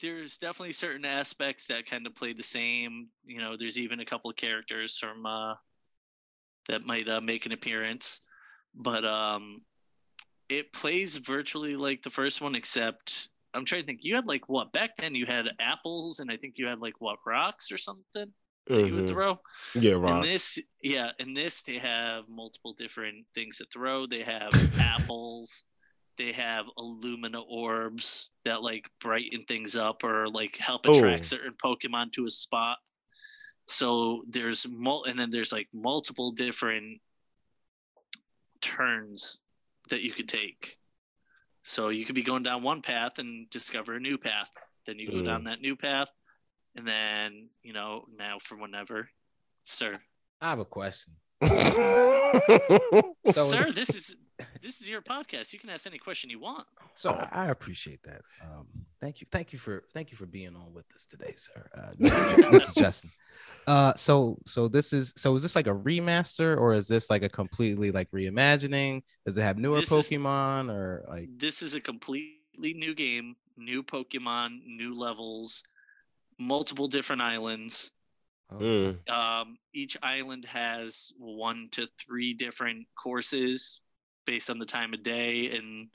there's definitely certain aspects that kind of play the same. You know, there's even a couple of characters from uh, that might uh, make an appearance, but um, it plays virtually like the first one, except I'm trying to think. You had like what back then? You had apples, and I think you had like what rocks or something that you would Mhm. throw. Yeah, In this, yeah, in this they have multiple different things to throw. They have apples. They have illumina orbs that like brighten things up or like help attract Oh. certain Pokemon to a spot. So there's mul and then there's like multiple different turns that you could take. So you could be going down one path and discover a new path. Then you go Mm. down that new path, and then you know now for whenever, sir. I have a question. So Sir, is- this is this is your podcast. You can ask any question you want. So I I appreciate that. Um, thank you, thank you for thank you for being on with us today, sir. Uh, this is Justin. Uh, so so this is so is this like a remaster or is this like a completely like reimagining? Does it have newer This is- Pokemon or like? This is a completely new game, new Pokemon, new levels, multiple different islands. oh. Um, each island has one to three different courses based on the time of day and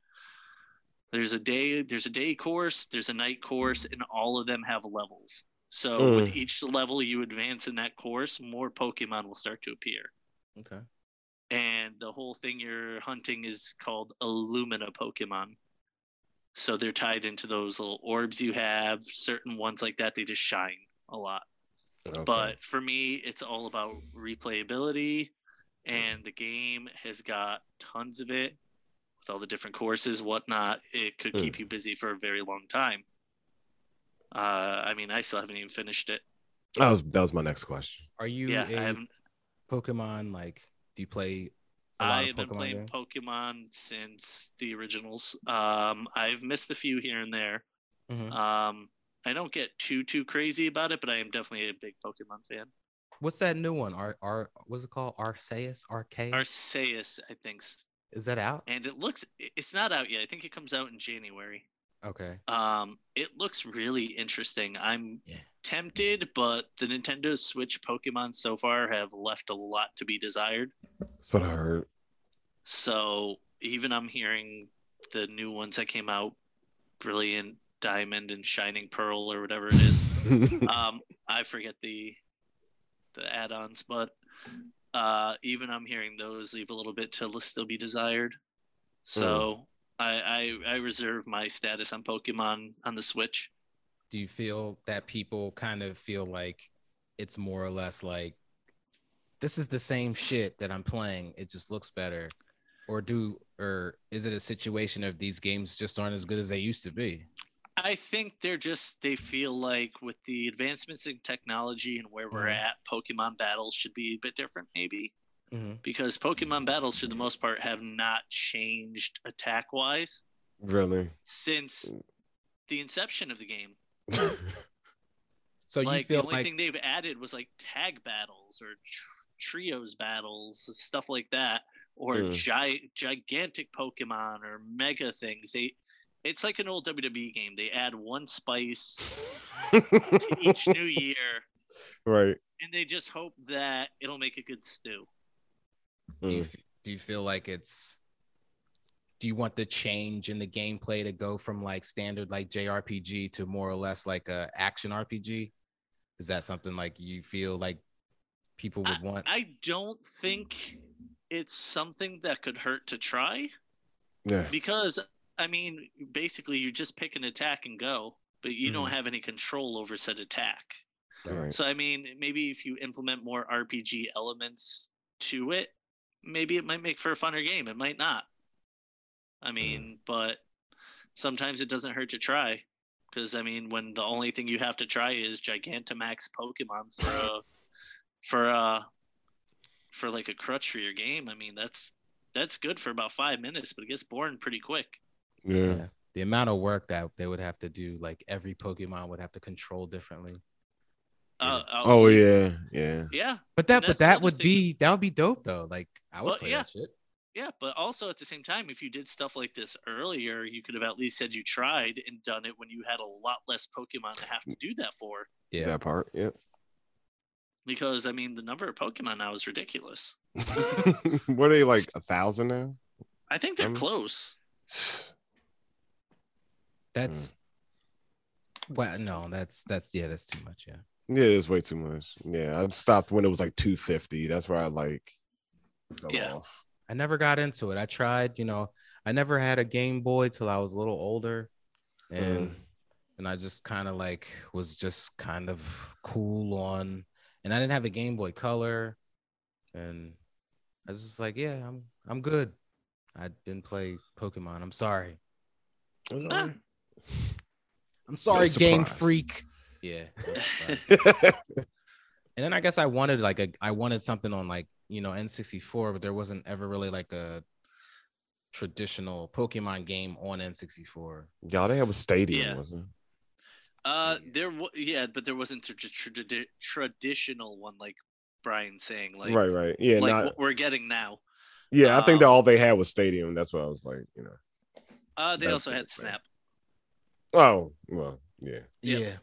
there's a day there's a day course there's a night course and all of them have levels so with Mm. each level you advance in that course more pokemon will start to appear Okay. and the whole thing you're hunting is called Illumina Pokemon. So they're tied into those little orbs you have. Certain ones like that, they just shine a lot. Okay. But for me, it's all about replayability, and the game has got tons of it with all the different courses, whatnot. It could Hmm. keep you busy for a very long time. Uh, I mean, I still haven't even finished it. that was that was my next question. Are you yeah, a I. Pokemon like? Do you play? I have been playing games? Pokemon since the originals. Um, I've missed a few here and there. Mhm. Um, I don't get too too crazy about it, but I am definitely a big Pokemon fan. What's that new one? Ar Ar what's it called? Arceus? Arceus? Arceus, I think, Is that out? and it looks it's not out yet. I think it comes out in January. Okay. Um, it looks really interesting. I'm Yeah. tempted, but the Nintendo Switch Pokemon so far have left a lot to be desired. That's what I heard. So even I'm hearing the new ones that came out, Brilliant Diamond and Shining Pearl or whatever it is. um, I forget the the add-ons, but uh, even I'm hearing those leave a little bit to still be desired. So I, I I reserve my status on Pokemon on the Switch. Do you feel that people kind of feel like it's more or less like this is the same shit that I'm playing. It just looks better. Or do or is it a situation of these games just aren't as good as they used to be? I think they're just they feel like with the advancements in technology and where we're Mhm. at, Pokemon battles should be a bit different, maybe. Mhm. Because Pokemon battles, for the most part, have not changed attack wise Really? since the inception of the game. So you like the only like thing they've added was like tag battles or tr- trios battles, stuff like that, or Mm. gi- gigantic Pokemon or mega things. They, it's like an old WWE game. They add one spice to each new year, right. and they just hope that it'll make a good stew. Do you, Mm. do you feel like it's do you want the change in the gameplay to go from like standard like JRPG to more or less like a action RPG? Is that something like you feel like people would want? I don't think it's something that could hurt to try Yeah. because I mean, basically, you just pick an attack and go, but you don't Mhm. have any control over said attack. Right. So I mean, maybe if you implement more RPG elements to it, maybe it might make for a funner game. It might not. I mm-hmm. mean, but sometimes it doesn't hurt to try. Because I mean, when the only thing you have to try is Gigantamax Pokemon for a for a for like a crutch for your game, I mean that's that's good for about five minutes, but it gets boring pretty quick. Yeah. Yeah. The amount of work that they would have to do, like every Pokemon would have to control differently. Uh, Oh yeah. Yeah. yeah, But that, but that would thing. be that would be dope though. Like I would Well, play yeah. that shit. Yeah, but also at the same time, if you did stuff like this earlier, you could have at least said you tried and done it when you had a lot less Pokemon to have to do that for. Yeah. That part. Yep. Because I mean, the number of Pokemon now is ridiculous. what are they like a thousand now? I think they're Um, close. That's well, no, that's that's yeah, that's too much. Yeah. Yeah, it's way too much. Yeah, I stopped when it was like 250. That's where I like fell Yeah. off. I never got into it. I tried, you know, I never had a Game Boy till I was a little older. And Mhm. and I just kind of like was just kind of cool on and I didn't have a Game Boy Color. And I was just like, yeah, I'm I'm good. I didn't play Pokemon. I'm sorry. Ah. I'm sorry, Game. Freak. Yeah. and then I guess I wanted like a I wanted something on like you know N64, but there wasn't ever really like a traditional Pokemon game on N64. Y'all, they have a stadium, Yeah. wasn't Uh, there, wa yeah, but there wasn't a tra- tra- traditional one like Brian saying, like right, right. Yeah, like not what we're getting now. yeah. I think that um, all they had was stadium. That's what I was like, you know. Uh, they also had. Snap. Oh, well, yeah. Yep. Yeah.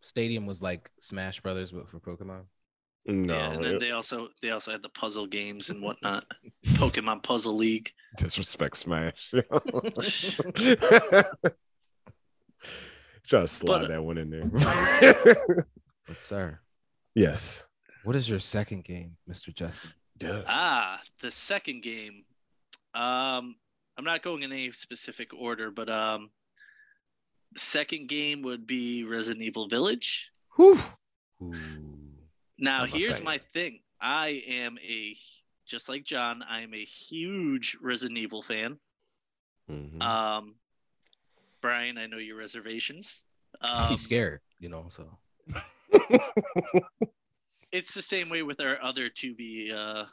Stadium was like Smash Brothers, but for Pokemon. No, yeah, and then it- they also they also had the puzzle games and whatnot. Pokemon Puzzle League. disrespect Smash. Try to slide But- that one in there. But sir, yes. what is your second game, Mr. Justin? Yeah. Ah, the second game. Um, I'm not going in any specific order, but um, second game would be Resident Evil Village. Whew. Now, I'm here's my thing. I am a just like John. I am a huge Resident Evil fan. Mhm. Um, Brian, I know your reservations. Um, He's scared, you know. So it's the same way with our other 2B uh,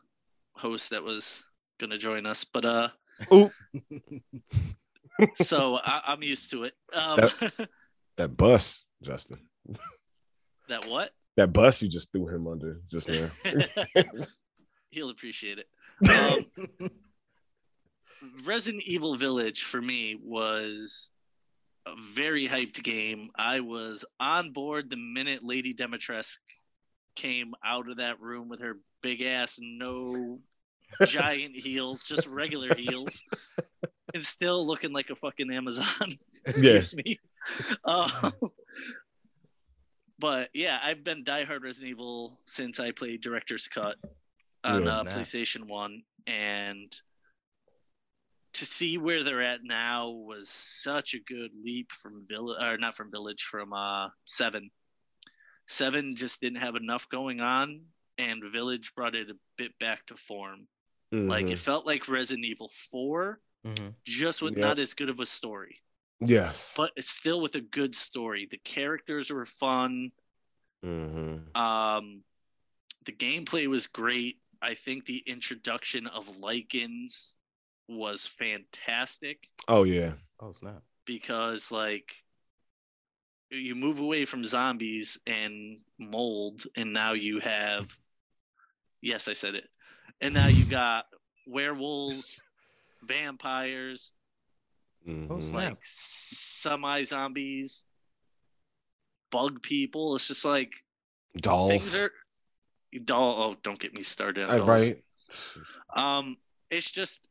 host that was going to join us, but uh, Ooh, so I, I'm used to it. Um, that bus, Justin. that what? That bus you just threw him under just now. He'll appreciate it. Um, Resident Evil Village for me was a very hyped game. I was on board the minute Lady Dimitrescu came out of that room with her big ass, no giant heels, just regular heels, and still looking like a fucking Amazon. Excuse me. Um, but yeah, I've been diehard Resident Evil since I played Director's Cut on uh. PlayStation One, and to see where they're at now was such a good leap from village or not from village from uh seven seven just didn't have enough going on and village brought it a bit back to form like Mhm. it felt like resident evil 4 Mhm. just with Yep. not as good of a story yes. but it's still with a good story the characters were fun Mhm. um the gameplay was great i think the introduction of lycans was fantastic Oh yeah. Oh snap! because like you move away from zombies and mold and now you have yes i said it and now you got werewolves vampires Mhm. Oh, snap. like semi zombies bug people it's just like Dolls. things are doll oh don't get me started on Uh, dolls. right. um it's just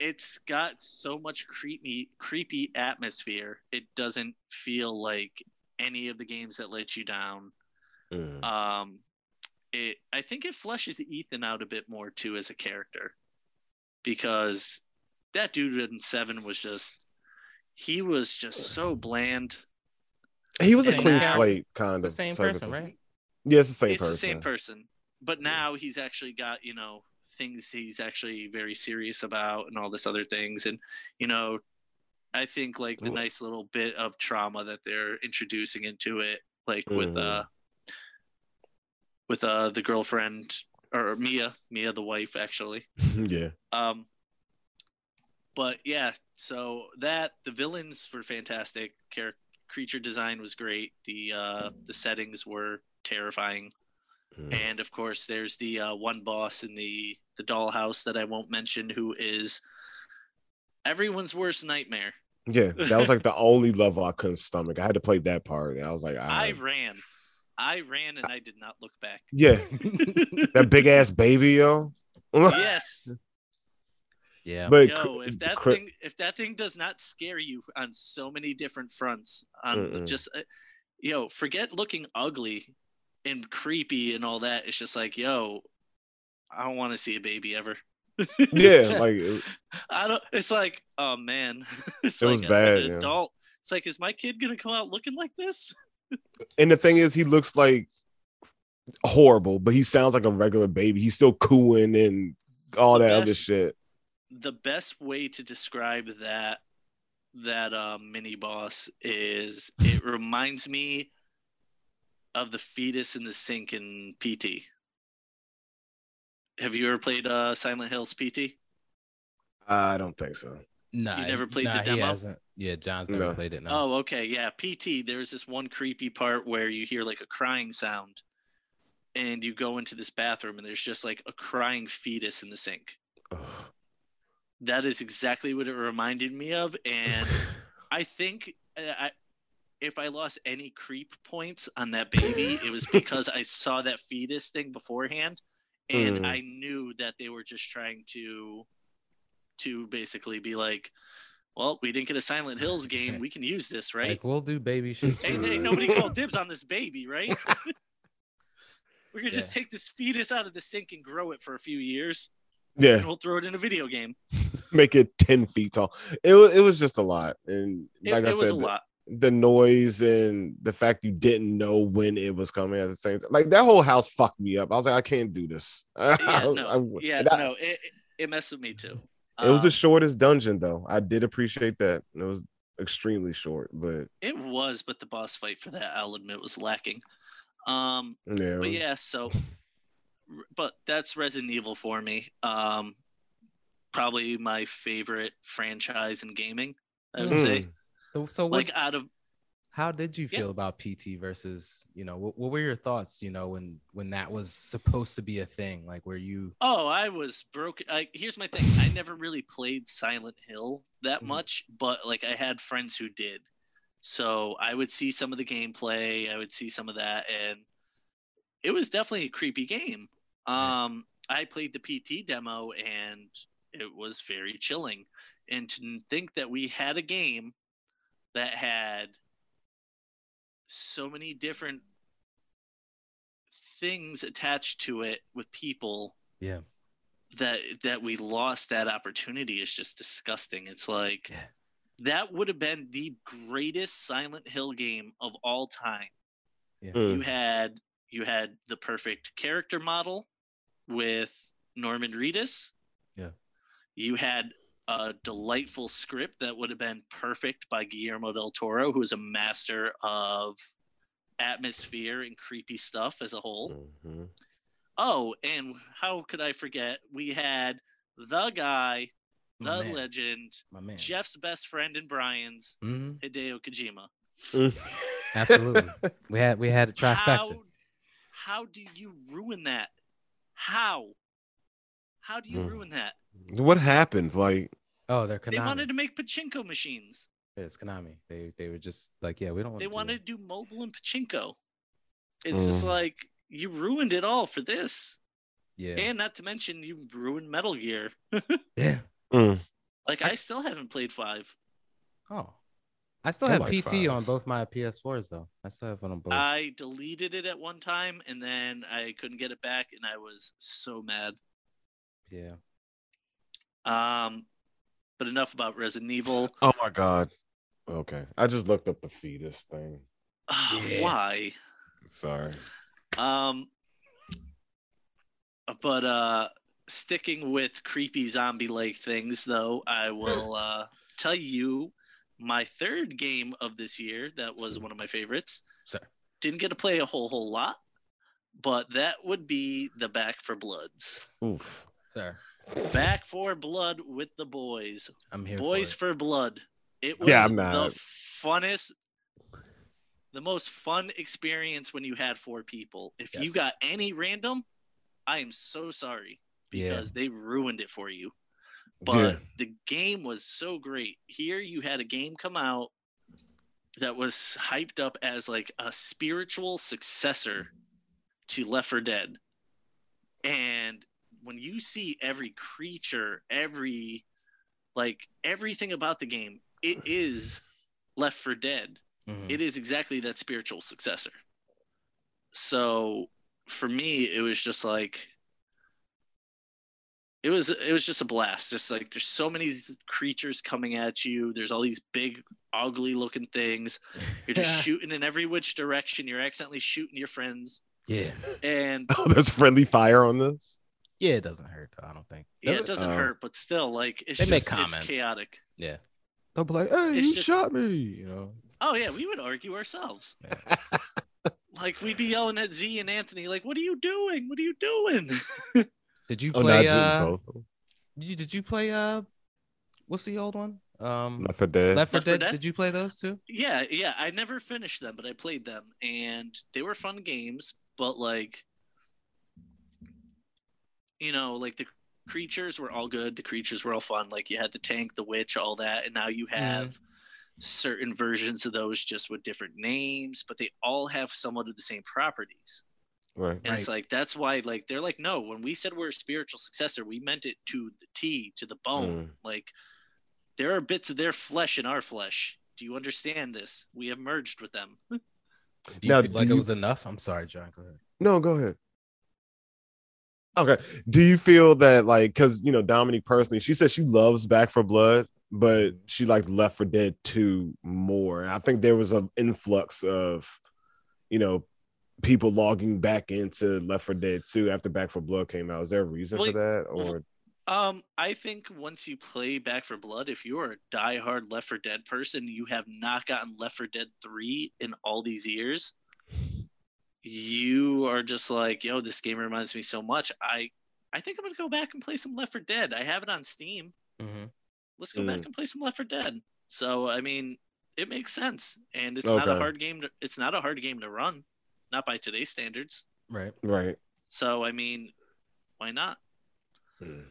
it's got so much creepy creepy atmosphere it doesn't feel like any of the games that let you down Mhm. um it i think it fleshes ethan out a bit more too as a character because that dude in seven was just he was just so bland he was a clean now- slate, kind The of. same type of person, right? Yeah, it's the same it's person. the same person but now he's actually got you know things he's actually very serious about and all this other things and you know i think like the Ooh. nice little bit of trauma that they're introducing into it like with Mhm. uh with uh the girlfriend or mia mia the wife actually yeah. um but yeah so that the villains were fantastic Char- creature design was great the uh the settings were terrifying Mhm. and of course there's the uh, one boss in the the dollhouse that i won't mention who is everyone's worst nightmare Yeah, that was like the only level I couldn't stomach. I had to play that part. And I was like, i I, ran i ran and i did not look back yeah, that big ass baby, yo. yes Yeah. but yo if that cri- thing if that thing does not scare you on so many different fronts on Mm-mm. just uh, yo forget looking ugly and creepy and all that it's just like yo i don't want to see a baby ever yeah, Just- like it- I don't. It's like, oh man, it's It like was bad, an yeah. adult. It's like, is my kid gonna come out looking like this? And the thing is, he looks like horrible, but he sounds like a regular baby. He's still cooing and all that other shit. The best way to describe that that uh, mini boss is it reminds me of the fetus in the sink in PT. Have you ever played uh, Silent Hills PT? I don't think so. Nah, You never played the nah, he demo? Yeah, John's never No. played it. No. Oh, okay, yeah. PT. There's this one creepy part where you hear like a crying sound, and you go into this bathroom, and there's just like a crying fetus in the sink. Ugh. That is exactly what it reminded me of, and I think uh, I, if I lost any creep points on that baby, it was because I saw that fetus thing beforehand, and Mm. I knew that they were just trying to, to basically be like, well, we didn't get a Silent Hills game, we can use this, right? Like we'll do baby shit. Ain't, too. ain't nobody called dibs on this baby, right? We're gonna just take this fetus out of the sink and grow it for a few years, yeah, and we'll throw it in a video game. make it 10 feet tall. It was it was just a lot. And It, like I it was said, a the, lot. the noise and the fact you didn't know when it was coming at the same time. Like that whole house fucked me up. I was like, I can't do this. Yeah, no, I- yeah, I- no, it, it- it messed with me too. It was the Um, shortest dungeon though. I did appreciate that. It was extremely short, but It was, but the boss fight for that, I'll admit, was lacking. Um, yeah. it but yeah, so, but that's Resident Evil for me. Um, probably my favorite franchise in gaming. I would Mm. say, So, so what, like out of how did you Yeah. feel about PT versus you know what, what were your thoughts you know when when that was supposed to be a thing like where you Oh, I was broken. I, here's my thing. I never really played Silent Hill that Mhm. much, but like I had friends who did. So I would see some of the gameplay. I would see some of that, and it was definitely a creepy game. Yeah. Um, I played the PT demo, and it was very chilling. And to think that we had a game that had so many different things attached to it with people yeah that that we lost that opportunity is just disgusting. It's like Yeah. that would have been the greatest Silent Hill game of all time. Yeah. Mm. You had you had the perfect character model with Norman Reedus. Yeah. You had a delightful script that would have been perfect by Guillermo del Toro, who is a master of atmosphere and creepy stuff as a whole. Mhm. Oh, and how could I forget? We had the guy, the My legend, My. Jeff's best friend and Brian's, hmm Hideo Kojima. Absolutely. we had we had a trifecta. How, how do you ruin that? How? How do you Hmm. ruin that? What happened? Like, Oh, they're They wanted to make pachinko machines. It's Konami. They they were just like, yeah, we don't want. They to wanted to do mobile and pachinko. It's Mm. just like you ruined it all for this. Yeah. And not to mention you ruined Metal Gear. yeah. mm, Like I still haven't played five. Oh. I still I have like PT on both my PS4s though. I still have one on both. I deleted it at one time and then I couldn't get it back and I was so mad. yeah. Um but enough about Resident Evil. oh my god. Okay, I just looked up the fetus thing. Yeah. Why? Sorry. Um, but uh, sticking with creepy zombie-like things, though, I will uh, tell you my third game of this year that was one of my favorites. Sir. Didn't get to play a whole whole lot, but that would be the Back 4 Bloods. Oof. Sir. Back 4 Blood with the boys. I'm here. Boys for for Blood. It was Yeah, I'm the not. funnest, the most fun experience when you had four people. If you got any random, I am so sorry Yeah. because they ruined it for you. But Yeah. the game was so great. Here you had a game come out that was hyped up as like a spiritual successor to Left 4 Dead. And when you see every creature, every like everything about the game, it is Left 4 Dead. Mhm. It is exactly that spiritual successor. So for me, it was just like it was it was just a blast. Just like there's so many creatures coming at you. There's all these big, ugly looking things. You're just shooting in every which direction. You're accidentally shooting your friends. yeah. And Oh, there's friendly fire on this. Yeah, it doesn't hurt though, I don't think. yeah, it doesn't Oh. hurt, but still, like it's They just make it's chaotic. Yeah. They'll be like, hey, It's you just- shot me, you know. Oh yeah, we would argue ourselves. Yeah. Like we'd be yelling at Z and Anthony, like, "What are you doing? What are you doing?" Did you Oh, not play just uh both. did you, did you play uh what's the old one? Um Left 4 Dead. Left 4 Left 4 Dead. Dead? Did you play those too? Yeah, yeah. I never finished them, but I played them, and they were fun games. But like, you know, like the creatures were all good. The creatures were all fun. Like you had the tank, the witch, all that, and now you mm-hmm. have certain versions of those just with different names, but they all have somewhat of the same properties. Right. And it's like that's why like they're like, no, when we said we're a spiritual successor, we meant it to the T, to the bone. Mm. Like there are bits of their flesh in our flesh. Do you understand this? We have merged with them. Do you Now, feel do like you- it was enough? I'm sorry, John. Go ahead. No, go ahead. Okay. Do you feel that like because you know Dominique personally, she said she loves Back 4 Blood, but she liked Left 4 Dead 2 more. I think there was an influx of, you know, people logging back into Left 4 Dead 2 after Back 4 Blood came out. Is there a reason for that? Or Um, I think once you play Back 4 Blood, if you are a diehard Left 4 Dead person, you have not gotten Left 4 Dead 3 in all these years. You are just like, yo, this game reminds me so much. I I think I'm gonna go back and play some Left 4 Dead. I have it on Steam. Mm-hmm. Let's go back and play some Left 4 Dead. So I mean, it makes sense, and it's not a hard game. To, it's not a hard game to run, not by today's standards. Right. right. So I mean, why not? Mm.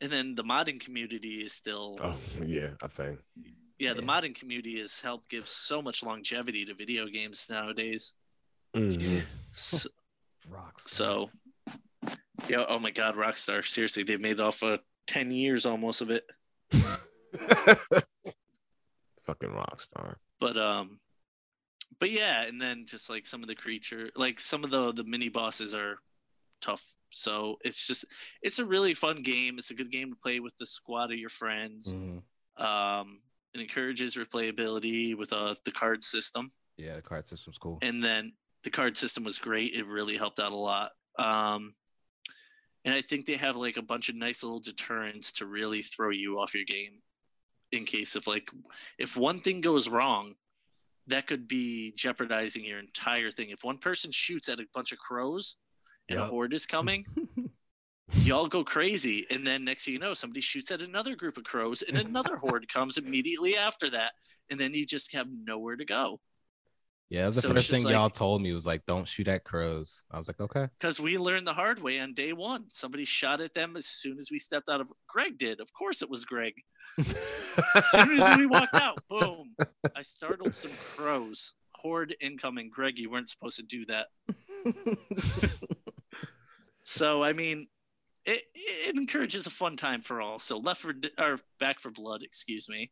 And then the modding community is still, Oh yeah, I think. yeah, the yeah. modding community has helped give so much longevity to video games nowadays. Mhm. So, Rocks. so yeah, oh my God, Rockstar, seriously, they've made off uh, ten years almost of it. Fucking Rockstar. But um, but yeah, and then just like some of the creature, like some of the the mini bosses are tough. So it's just it's a really fun game. It's a good game to play with the squad of your friends. Mhm. Um, it encourages replayability with uh, the card system, Yeah, the card system's cool. and then the card system was great. It really helped out a lot. Um, and I think they have like a bunch of nice little deterrents to really throw you off your game in case of like if one thing goes wrong, that could be jeopardizing your entire thing. If one person shoots at a bunch of crows and a horde is coming, y'all go crazy. And then next thing you know, somebody shoots at another group of crows and another horde comes immediately after that. And then you just have nowhere to go. Yeah, that's the So first thing like- y'all told me was like, don't shoot at crows. I was like, okay. Because we learned the hard way on day one. Somebody shot at them as soon as we stepped out of Greg did. Of course it was Greg. As soon as we walked out, boom. I startled some crows. Horde incoming. Greg, you weren't supposed to do that. So I mean, it it encourages a fun time for all. So left for or Back 4 Blood, excuse me.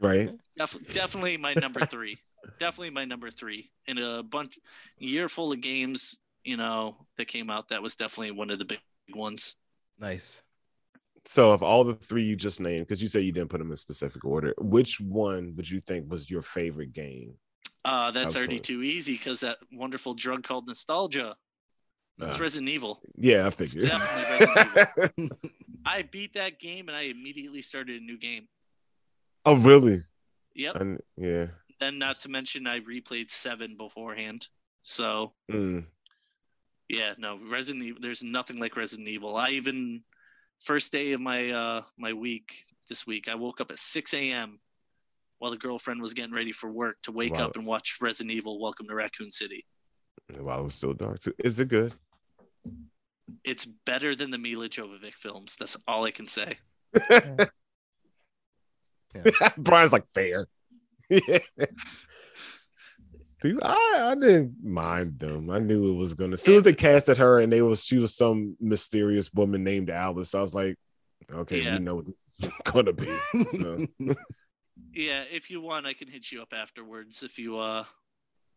right? Def- definitely my number three. Definitely my number three. In a bunch year full of games, you know, that came out, that was definitely one of the big ones. nice. So, of all the three you just named, because you said you didn't put them in specific order, which one would you think was your favorite game? Uh, that's already Absolutely. too easy because that wonderful drug called nostalgia. It's Uh, Resident Evil. yeah, I It's figured. definitely Resident Evil. I beat that game and I immediately started a new game. oh, really? Yep. I- yeah. Then, not to mention, I replayed seven beforehand. So Mm. yeah, no, Resident Evil. There's nothing like Resident Evil. I even first day of my uh my week this week, I woke up at 6 a.m. while the girlfriend was getting ready for work to wake Wow. up and watch Resident Evil: Welcome to Raccoon City. Wow, it was still dark too. Is it good? It's better than the Milla Jovovich films. That's all I can say. Brian's like fair. Yeah. People- I, I didn't mind them. I knew it was gonna. As soon as they casted her and they was she was some mysterious woman named Alice, I was like, okay, Yeah. we know what this is gonna be. So, Yeah, if you want, I can hit you up afterwards. If you uh,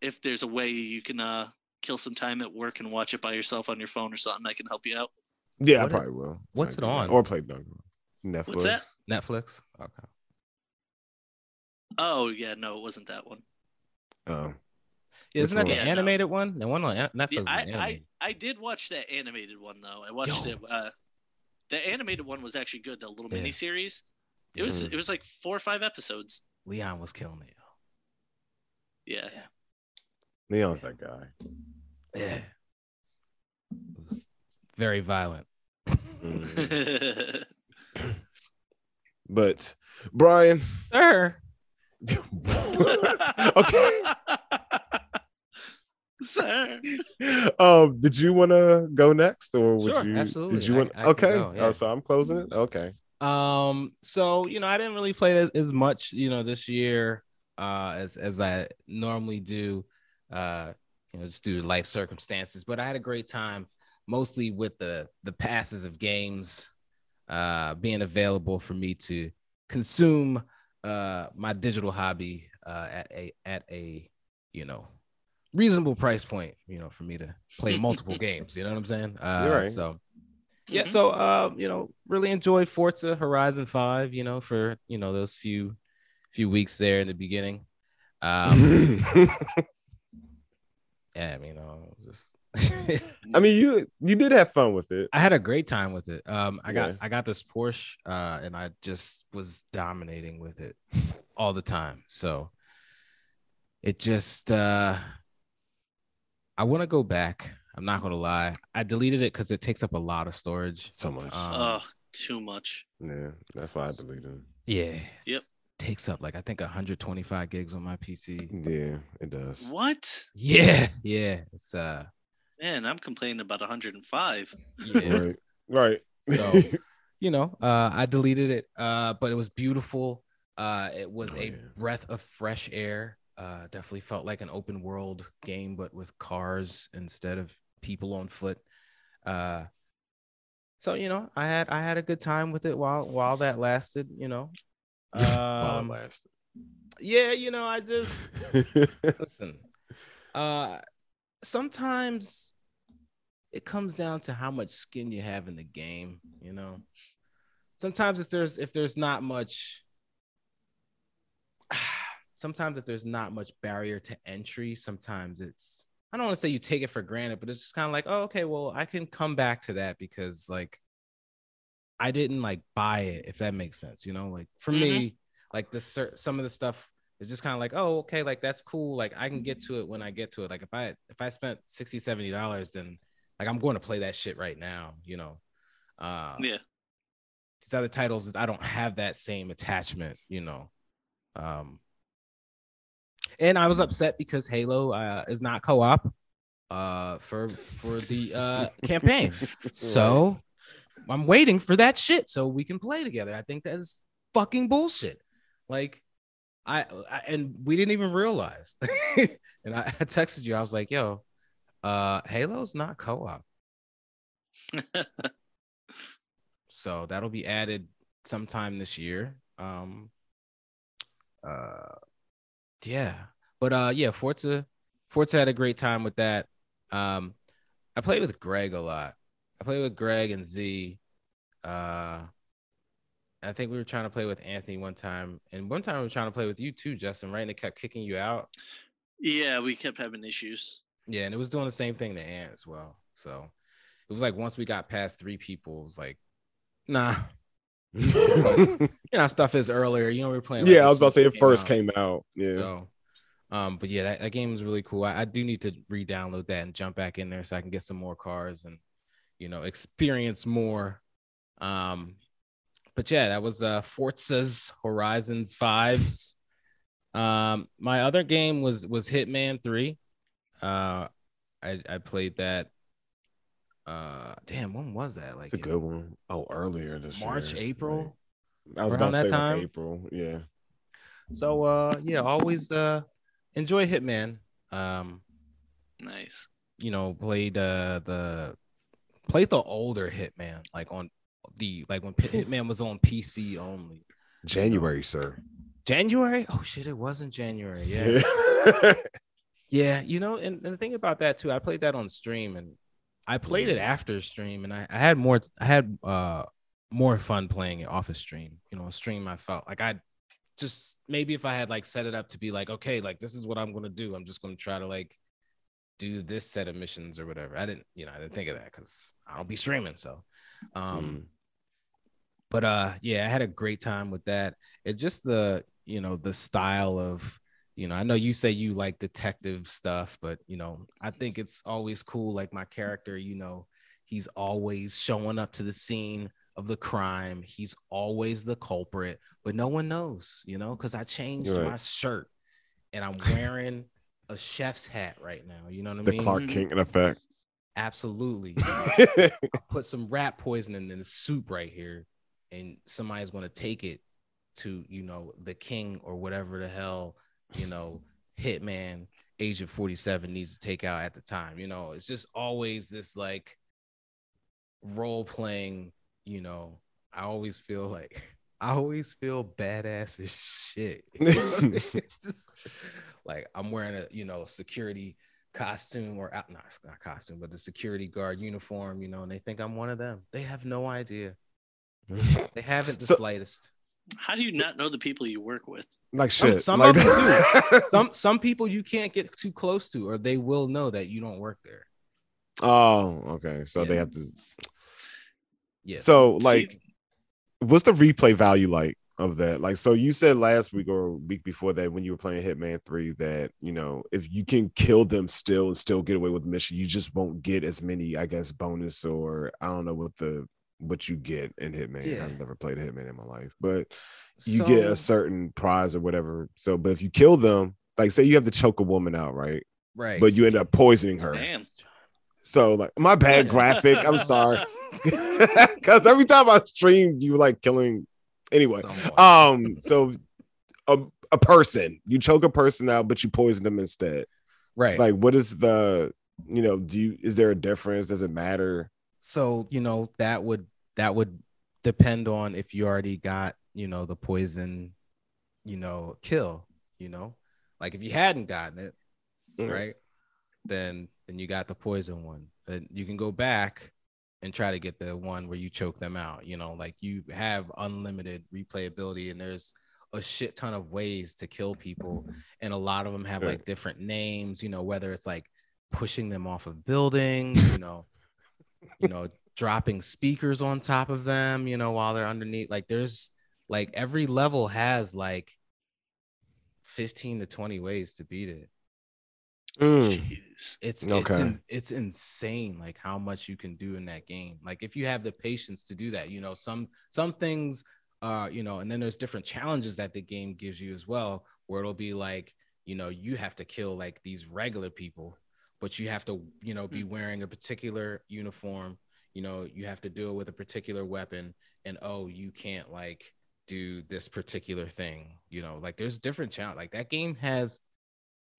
if there's a way you can uh kill some time at work and watch it by yourself on your phone or something, I can help you out. yeah, What I it- probably will. what's Might it do on? Or play Dungeon. Netflix. What's that? Netflix. Okay. Oh yeah, no, it wasn't that one. Oh, Yeah, isn't that Which the one? Yeah, no. animated one? The one on An- Netflix. Yeah, is I, I. I did watch that animated one though. I watched Yo. it. Uh, the animated one was actually good. The little Yeah. mini series. It was Mhm. it was like four or five episodes. Leon was killing it. Yeah. Leon's that guy. Yeah. It was very violent. Mm. But Brian, Sir. okay. Sir. Um, did you want to go next, or would Sure, you? absolutely. Did you want? Okay. go, yeah. Oh, so I'm closing it. Okay. Um, so you know, I didn't really play as, as much, you know, this year uh as as I normally do. Uh, you know, just due to life circumstances. But I had a great time, mostly with the the passes of games uh being available for me to consume uh my digital hobby uh at a at a you know reasonable price point, you know, for me to play multiple games. You know what I'm saying? Uh You're right. so yeah, Mhm. so uh, you know, really enjoyed Forza Horizon 5, you know, for you know those few few weeks there in the beginning. Um yeah, I mean, you know, just I mean, you you did have fun with it. I had a great time with it. Um I got Yeah. I got this Porsche uh and I just was dominating with it all the time. So it just uh I want to go back. I'm not going to lie. I deleted it cuz it takes up a lot of storage. So much. Um, oh, too much. yeah, that's why I deleted it. Yeah. Yep. Takes up like I think 125 gigs on my PC. Yeah, it does. What? Yeah, yeah. It's uh Man, I'm complaining about 105. yeah. Right. Right. So you know, uh I deleted it. Uh, but it was beautiful. Uh it was Oh, a yeah. breath of fresh air. Uh definitely felt like an open world game, but with cars instead of people on foot. Uh so you know, I had I had a good time with it while while that lasted, you know. While it Um, lasted. yeah, you know, I just listen uh sometimes it comes down to how much skin you have in the game, you know. Sometimes if there's if there's not much sometimes if there's not much barrier to entry, sometimes it's I don't want to say you take it for granted, but it's just kind of like, oh, okay, well, I can come back to that because like I didn't like buy it, if that makes sense. You know, like for mm-hmm. me, like this some of the stuff is just kind of like, oh, okay, like that's cool. Like I can get to it when I get to it. Like if I if I spent 60 70 dollars, then like I'm going to play that shit right now, you know. Uh yeah. These other titles, I don't have that same attachment, you know. Um and I was upset because Halo uh, is not co-op uh for for the uh campaign. So I'm waiting for that shit so we can play together. I think that's fucking bullshit. Like I, I and we didn't even realize. and I, I texted you. I was like, "Yo, uh Halo's not co-op." so that'll be added sometime this year. Um uh yeah. But uh yeah, Forza Forza had a great time with that. Um I played with Greg a lot. I played with Greg and Z. Uh I think we were trying to play with Anthony one time, and one time we were trying to play with you too, Justin. Right, and it kept kicking you out. Yeah, we kept having issues. Yeah, and it was doing the same thing to Ant as well. So it was like once we got past three people, it was like, nah. but, you know, stuff is earlier. You know, we are playing. Like, yeah, I was about to say it first out. came out. Yeah. So, um, but yeah, that, that game is really cool. I, I do need to re-download that and jump back in there so I can get some more cars and you know experience more. Um, but yeah, that was uh Forza's Horizons Fives. Um, my other game was was Hitman Three. Uh, I I played that. Uh, damn, when was that? Like it's a good one. Oh, earlier this March, year. April. I was about that time. Like April, yeah. So uh, yeah, always uh enjoy Hitman. Um, nice. You know, played uh the played the older Hitman, like on the like when Hitman was on PC only. January, sir. January? Oh shit, it wasn't January. Yeah. yeah, you know, and, and the thing about that too, I played that on stream and I played it after stream and I, I had more I had uh more fun playing it off a of stream. You know, stream I felt like I just maybe if I had like set it up to be like, okay, like this is what I'm gonna do. I'm just gonna try to like do this set of missions or whatever. I didn't, you know, I didn't think of that because I don't be streaming. So um mm. But uh yeah, I had a great time with that. It's just the, you know, the style of you know, I know you say you like detective stuff, but you know, I think it's always cool. Like my character, you know, he's always showing up to the scene of the crime. He's always the culprit, but no one knows, you know, because I changed right. my shirt and I'm wearing a chef's hat right now. You know what I the mean? The Clark Kent in effect. Absolutely. I put some rat poisoning in the soup right here, and somebody's going to take it to, you know, the king or whatever the hell, you know, hitman Agent 47 needs to take out at the time. You know, it's just always this like role playing you know, I always feel like I always feel badass as shit. just like I'm wearing a you know security costume or not not costume, but the security guard uniform, you know, and they think I'm one of them. They have no idea. They haven't the so, slightest. How do you not know the people you work with? Like shit. Some, some like do. some some people you can't get too close to, or they will know that you don't work there. Oh, okay. So yeah. they have to yeah. So like, what's the replay value like of that? Like, so you said last week or week before that when you were playing Hitman Three that you know if you can kill them still and still get away with the mission, you just won't get as many, I guess, bonus or I don't know what the what you get in Hitman. Yeah. I've never played a Hitman in my life, but you so, get a certain prize or whatever. So, but if you kill them, like say you have to choke a woman out, right? Right. But you end up poisoning her. Damn. So like my bad graphic. I'm sorry. Because every time I streamed, you were like killing. Anyway, Someone. um, so a, a person, you choke a person out, but you poison them instead. Right. Like, what is the, you know, do you, is there a difference? Does it matter? So, you know, that would, that would depend on if you already got, you know, the poison, you know, kill, you know, like if you hadn't gotten it, mm-hmm. right, then then you got the poison one. Then you can go back and try to get the one where you choke them out. You know, like you have unlimited replayability, and there's a shit ton of ways to kill people, and a lot of them have like different names. You know, whether it's like pushing them off of buildings, you know, you know, dropping speakers on top of them, you know, while they're underneath. Like there's like every level has like 15 to 20 ways to beat it. Mm. Jeez. It's it's in, it's insane like how much you can do in that game. Like if you have the patience to do that, you know, some some things uh, you know, and then there's different challenges that the game gives you as well, where it'll be like, you know, you have to kill like these regular people, but you have to, you know, be mm. wearing a particular uniform, you know, you have to do it with a particular weapon, and oh, you can't like do this particular thing, you know, like there's different challenge. Like that game has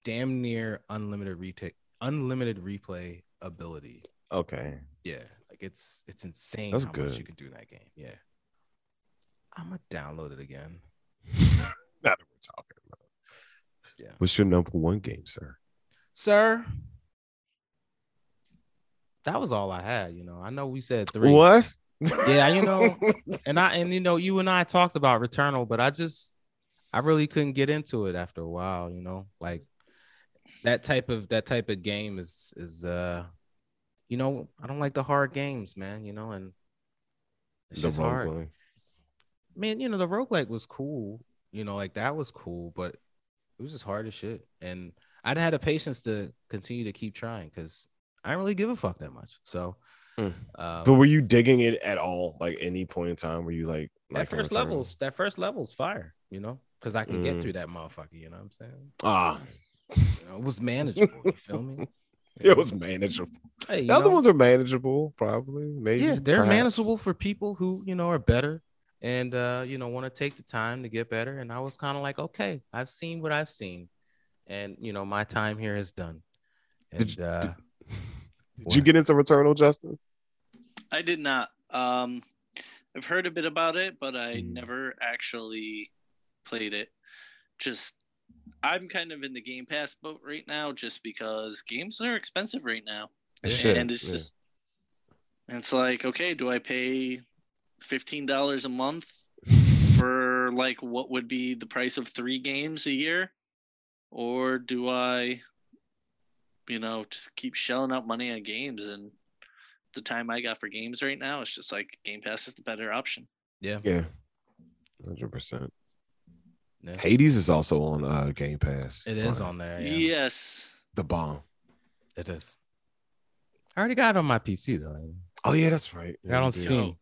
damn near unlimited retake unlimited replay ability. Okay. Yeah, like it's it's insane That's how good. much you can do in that game. Yeah. I'm gonna download it again. Now that we're talking about. Yeah. What's your number one game, sir? Sir. That was all I had, you know. I know we said three. What? Yeah, you know, and I and you know, you and I talked about Returnal, but I just I really couldn't get into it after a while, you know. Like that type of that type of game is is uh you know, I don't like the hard games, man, you know, and it's the just hard. Man, you know, the roguelike was cool, you know, like that was cool, but it was just hard as shit. And I'd had the patience to continue to keep trying because I didn't really give a fuck that much. So Mm. um, But were you digging it at all? Like any point in time were you like that first levels, that first level's fire, you know, because I can get Mm. through that motherfucker. You know what I'm saying? Ah, You know, it was manageable. You feel me? it was manageable. Hey, you The other know, ones are manageable, probably. Maybe. yeah, they're perhaps. manageable for people who you know are better and uh, you know want to take the time to get better. And I was kind of like, okay, I've seen what I've seen, and you know my time here is done. And Did uh, Did you What? get into Returnal, Justin? I did not. Um, I've heard a bit about it, but I Mm. never actually played it. Just, I'm kind of in the Game Pass boat right now, just because games are expensive right now. And it's yeah. just, it's like, okay, do I pay fifteen dollars a month for like what would be the price of three games a year, or do I, you know, just keep shelling out money on games and the time I got for games right now, it's just like Game Pass is the better option. yeah, Yeah. Hundred percent. yeah. Hades is also on uh Game Pass. it is Brian. on there. Yeah, Yes. the bomb. it is. I already got it on my PC though. Oh yeah, that's right. I got on Yeah, Steam.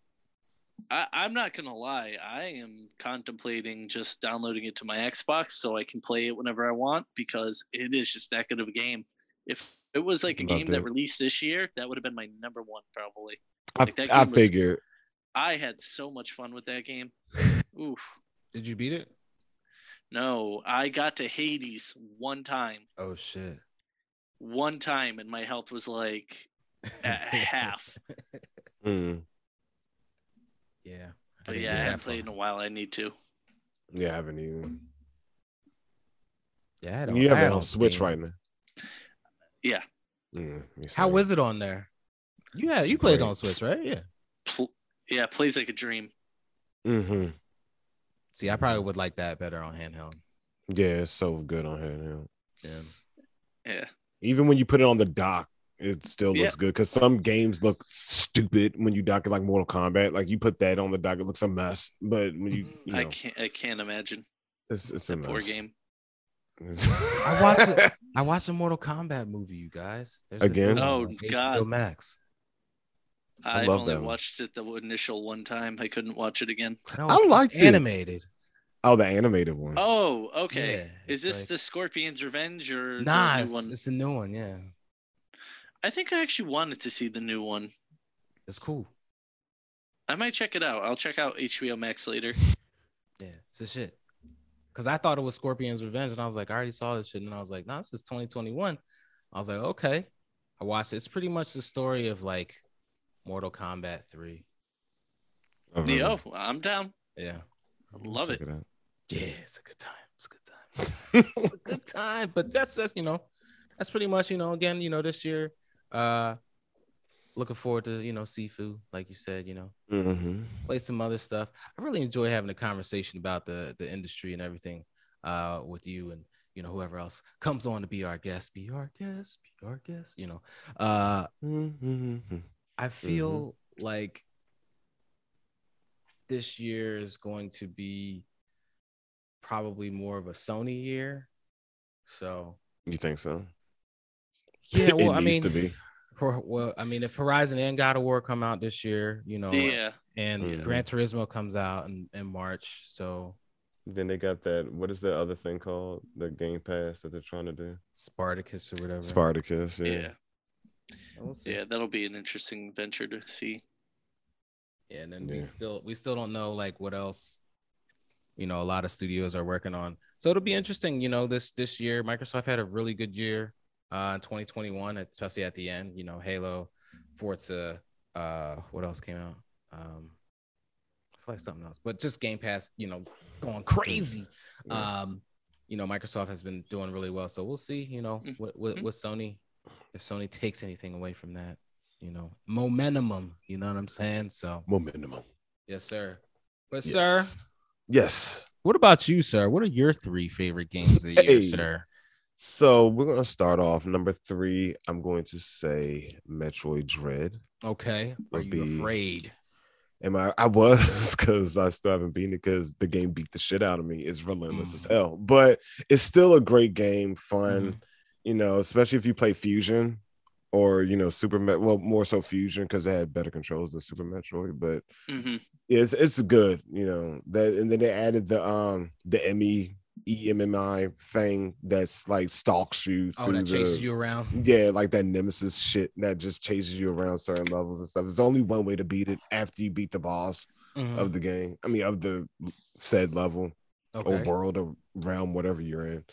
I, I'm not gonna lie, I am contemplating just downloading it to my Xbox so I can play it whenever I want because it is just that good of a game. If it was like a Loved game that released this year, that would have been my number one probably. I, Like, that I was- figured. I had so much fun with that game. Oof. Did you beat it? No, I got to Hades one time. Oh shit. One time and my health was like at half. Mm, Yeah. But didn't yeah, I haven't played in a while. I need to. yeah, I haven't either. Yeah, I had You I have had it on Switch right now. Yeah. Mm, How same. is it on there? Yeah, you played on Switch, right? Yeah. Pl- yeah, plays like a dream. Mhm. See, I probably would like that better on handheld. Yeah, it's so good on handheld. Yeah. Yeah. Even when you put it on the dock, it still looks Yeah. good because some games look stupid when you dock it like Mortal Kombat. Like you put that on the dock, it looks a mess. But when you, you know, I can't. I can't imagine it's, it's a that poor game. I watched it. I watched a Mortal Kombat movie, you guys. There's Again? new one Oh, HBO God. Max. I I've love only that one. watched it the initial one time. I couldn't watch it again. No, I it's liked it. animated. oh, the animated one. Oh, okay. Yeah, Is this like- the Scorpion's Revenge or Nah, the new it's, one? it's a new one. Yeah, I think I actually wanted to see the new one. it's cool. I might check it out. I'll check out HBO Max later. Yeah, it's a shit. Cause I thought it was Scorpion's Revenge, and I was like, I already saw this shit, and I was like, nah, this is 2021. I was like, okay. I watched it. It's pretty much the story of like Mortal Kombat 3. Oh, really? Yo, I'm down. Yeah. I love Check it. out. Yeah, it's a good time. It's a good time. it's a good time. But that's that's you know, that's pretty much you know again you know this year. Uh, looking forward to you know seafood, like you said, you know, Mhm. play some other stuff. I really enjoy having a conversation about the the industry and everything uh with you and you know whoever else comes on to be our guest, be our guest, be our guest. You know, uh, Mhm. I feel like this year is going to be probably more of a Sony year. So You think so? yeah, well, It I mean, to be. Hor- well, I mean, if Horizon and God of War come out this year, you know, Yeah. and Mhm. Gran Turismo comes out in, in March, so Then they got that. What is the other thing called? The Game Pass that they're trying to do. Spartacus or whatever. Spartacus. Yeah. Yeah. We'll see. Yeah, that'll be an interesting venture to see. Yeah, and then we still we still don't know like what else, you know, a lot of studios are working on. So it'll be interesting. You know, this this year Microsoft had a really good year uh in 2021, especially at the end. You know, Halo, Forza, uh, what else came out? Um, I feel like something else, but just Game Pass. You know, going crazy. Yeah. Um, you know, Microsoft has been doing really well. So we'll see. You know, Mhm. with, with, with Sony, if Sony takes anything away from that, you know, momentum. You know what I'm saying? So. Momentum. Yes, sir. But Yes. sir, Yes. what about you, sir? What are your three favorite games of the year, sir? So we're gonna start off number three. I'm going to say Metroid Dread. Okay. Are you be- afraid? Am I? I was because I still haven't beaten it because the game beat the shit out of me. It's relentless as Mm. hell, but it's still a great game. Fun, Mhm. you know, especially if you play Fusion or you know Super. Met- well, more so Fusion because it had better controls than Super Metroid. But hmm it's it's good, you know. That and then they added the um the ME EMMI thing that's like stalks you. Oh, that chases the- you around. yeah, like that nemesis shit that just chases you around certain levels and stuff. There's only one way to beat it after you beat the boss Mhm. of the game. I mean, of the said level or world or realm, whatever you're in.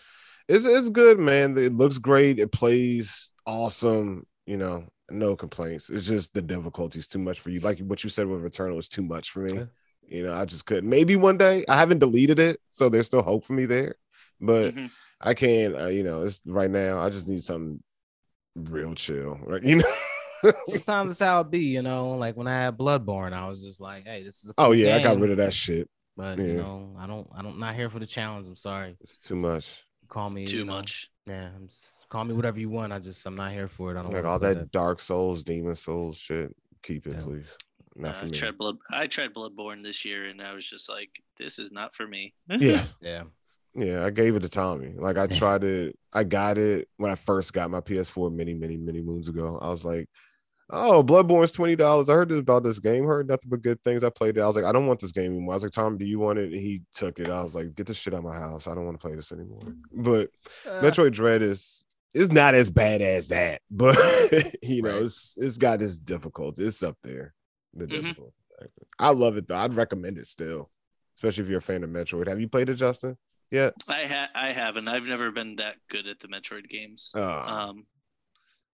It's it's good, man. It looks great. It plays awesome. You know, no complaints. It's just the difficulty's too much for you. Like what you said with Returnal was too much for me. Yeah. You know, I just couldn't. Maybe one day. I haven't deleted it, so there's still hope for me there. But Mhm. I can't. Uh, you know, it's right now. I just need something real chill. Right? You know. Sometimes it's how it be, you know. Like when I had Bloodborne, I was just like, "Hey, this is a oh cool yeah, I got rid of that shit. But yeah. you know, I don't, I don't, not here for the challenge. I'm sorry. It's too much. Call me Too you know, much. Yeah, I'm s- call me whatever you want. I just, I'm not here for it. I don't Like all play that, Dark Souls, Demon Souls shit. Keep it, Yeah. please. Not Uh, for I tried blood. I tried Bloodborne this year, and I was just like, "This is not for me." Yeah. Yeah. Yeah, I gave it to Tommy. Like I tried it. I got it when I first got my PS4 many, many, many moons ago. I was like, "Oh, Bloodborne's twenty dollars." I heard about this game. Heard nothing but good things. I played it. I was like, "I don't want this game anymore." I was like, "Tom, do you want it?" And he took it. I was like, "Get this shit out of my house. I don't want to play this anymore." But Uh, Metroid Dread is is not as bad as that, but you know, Right. it's it's got its difficulty. It's up there. The Mhm. difficulty. I love it though. I'd recommend it still, especially if you're a fan of Metroid. Have you played it, Justin? Yeah. I ha- I haven't. I've never been that good at the Metroid games. Uh, Um,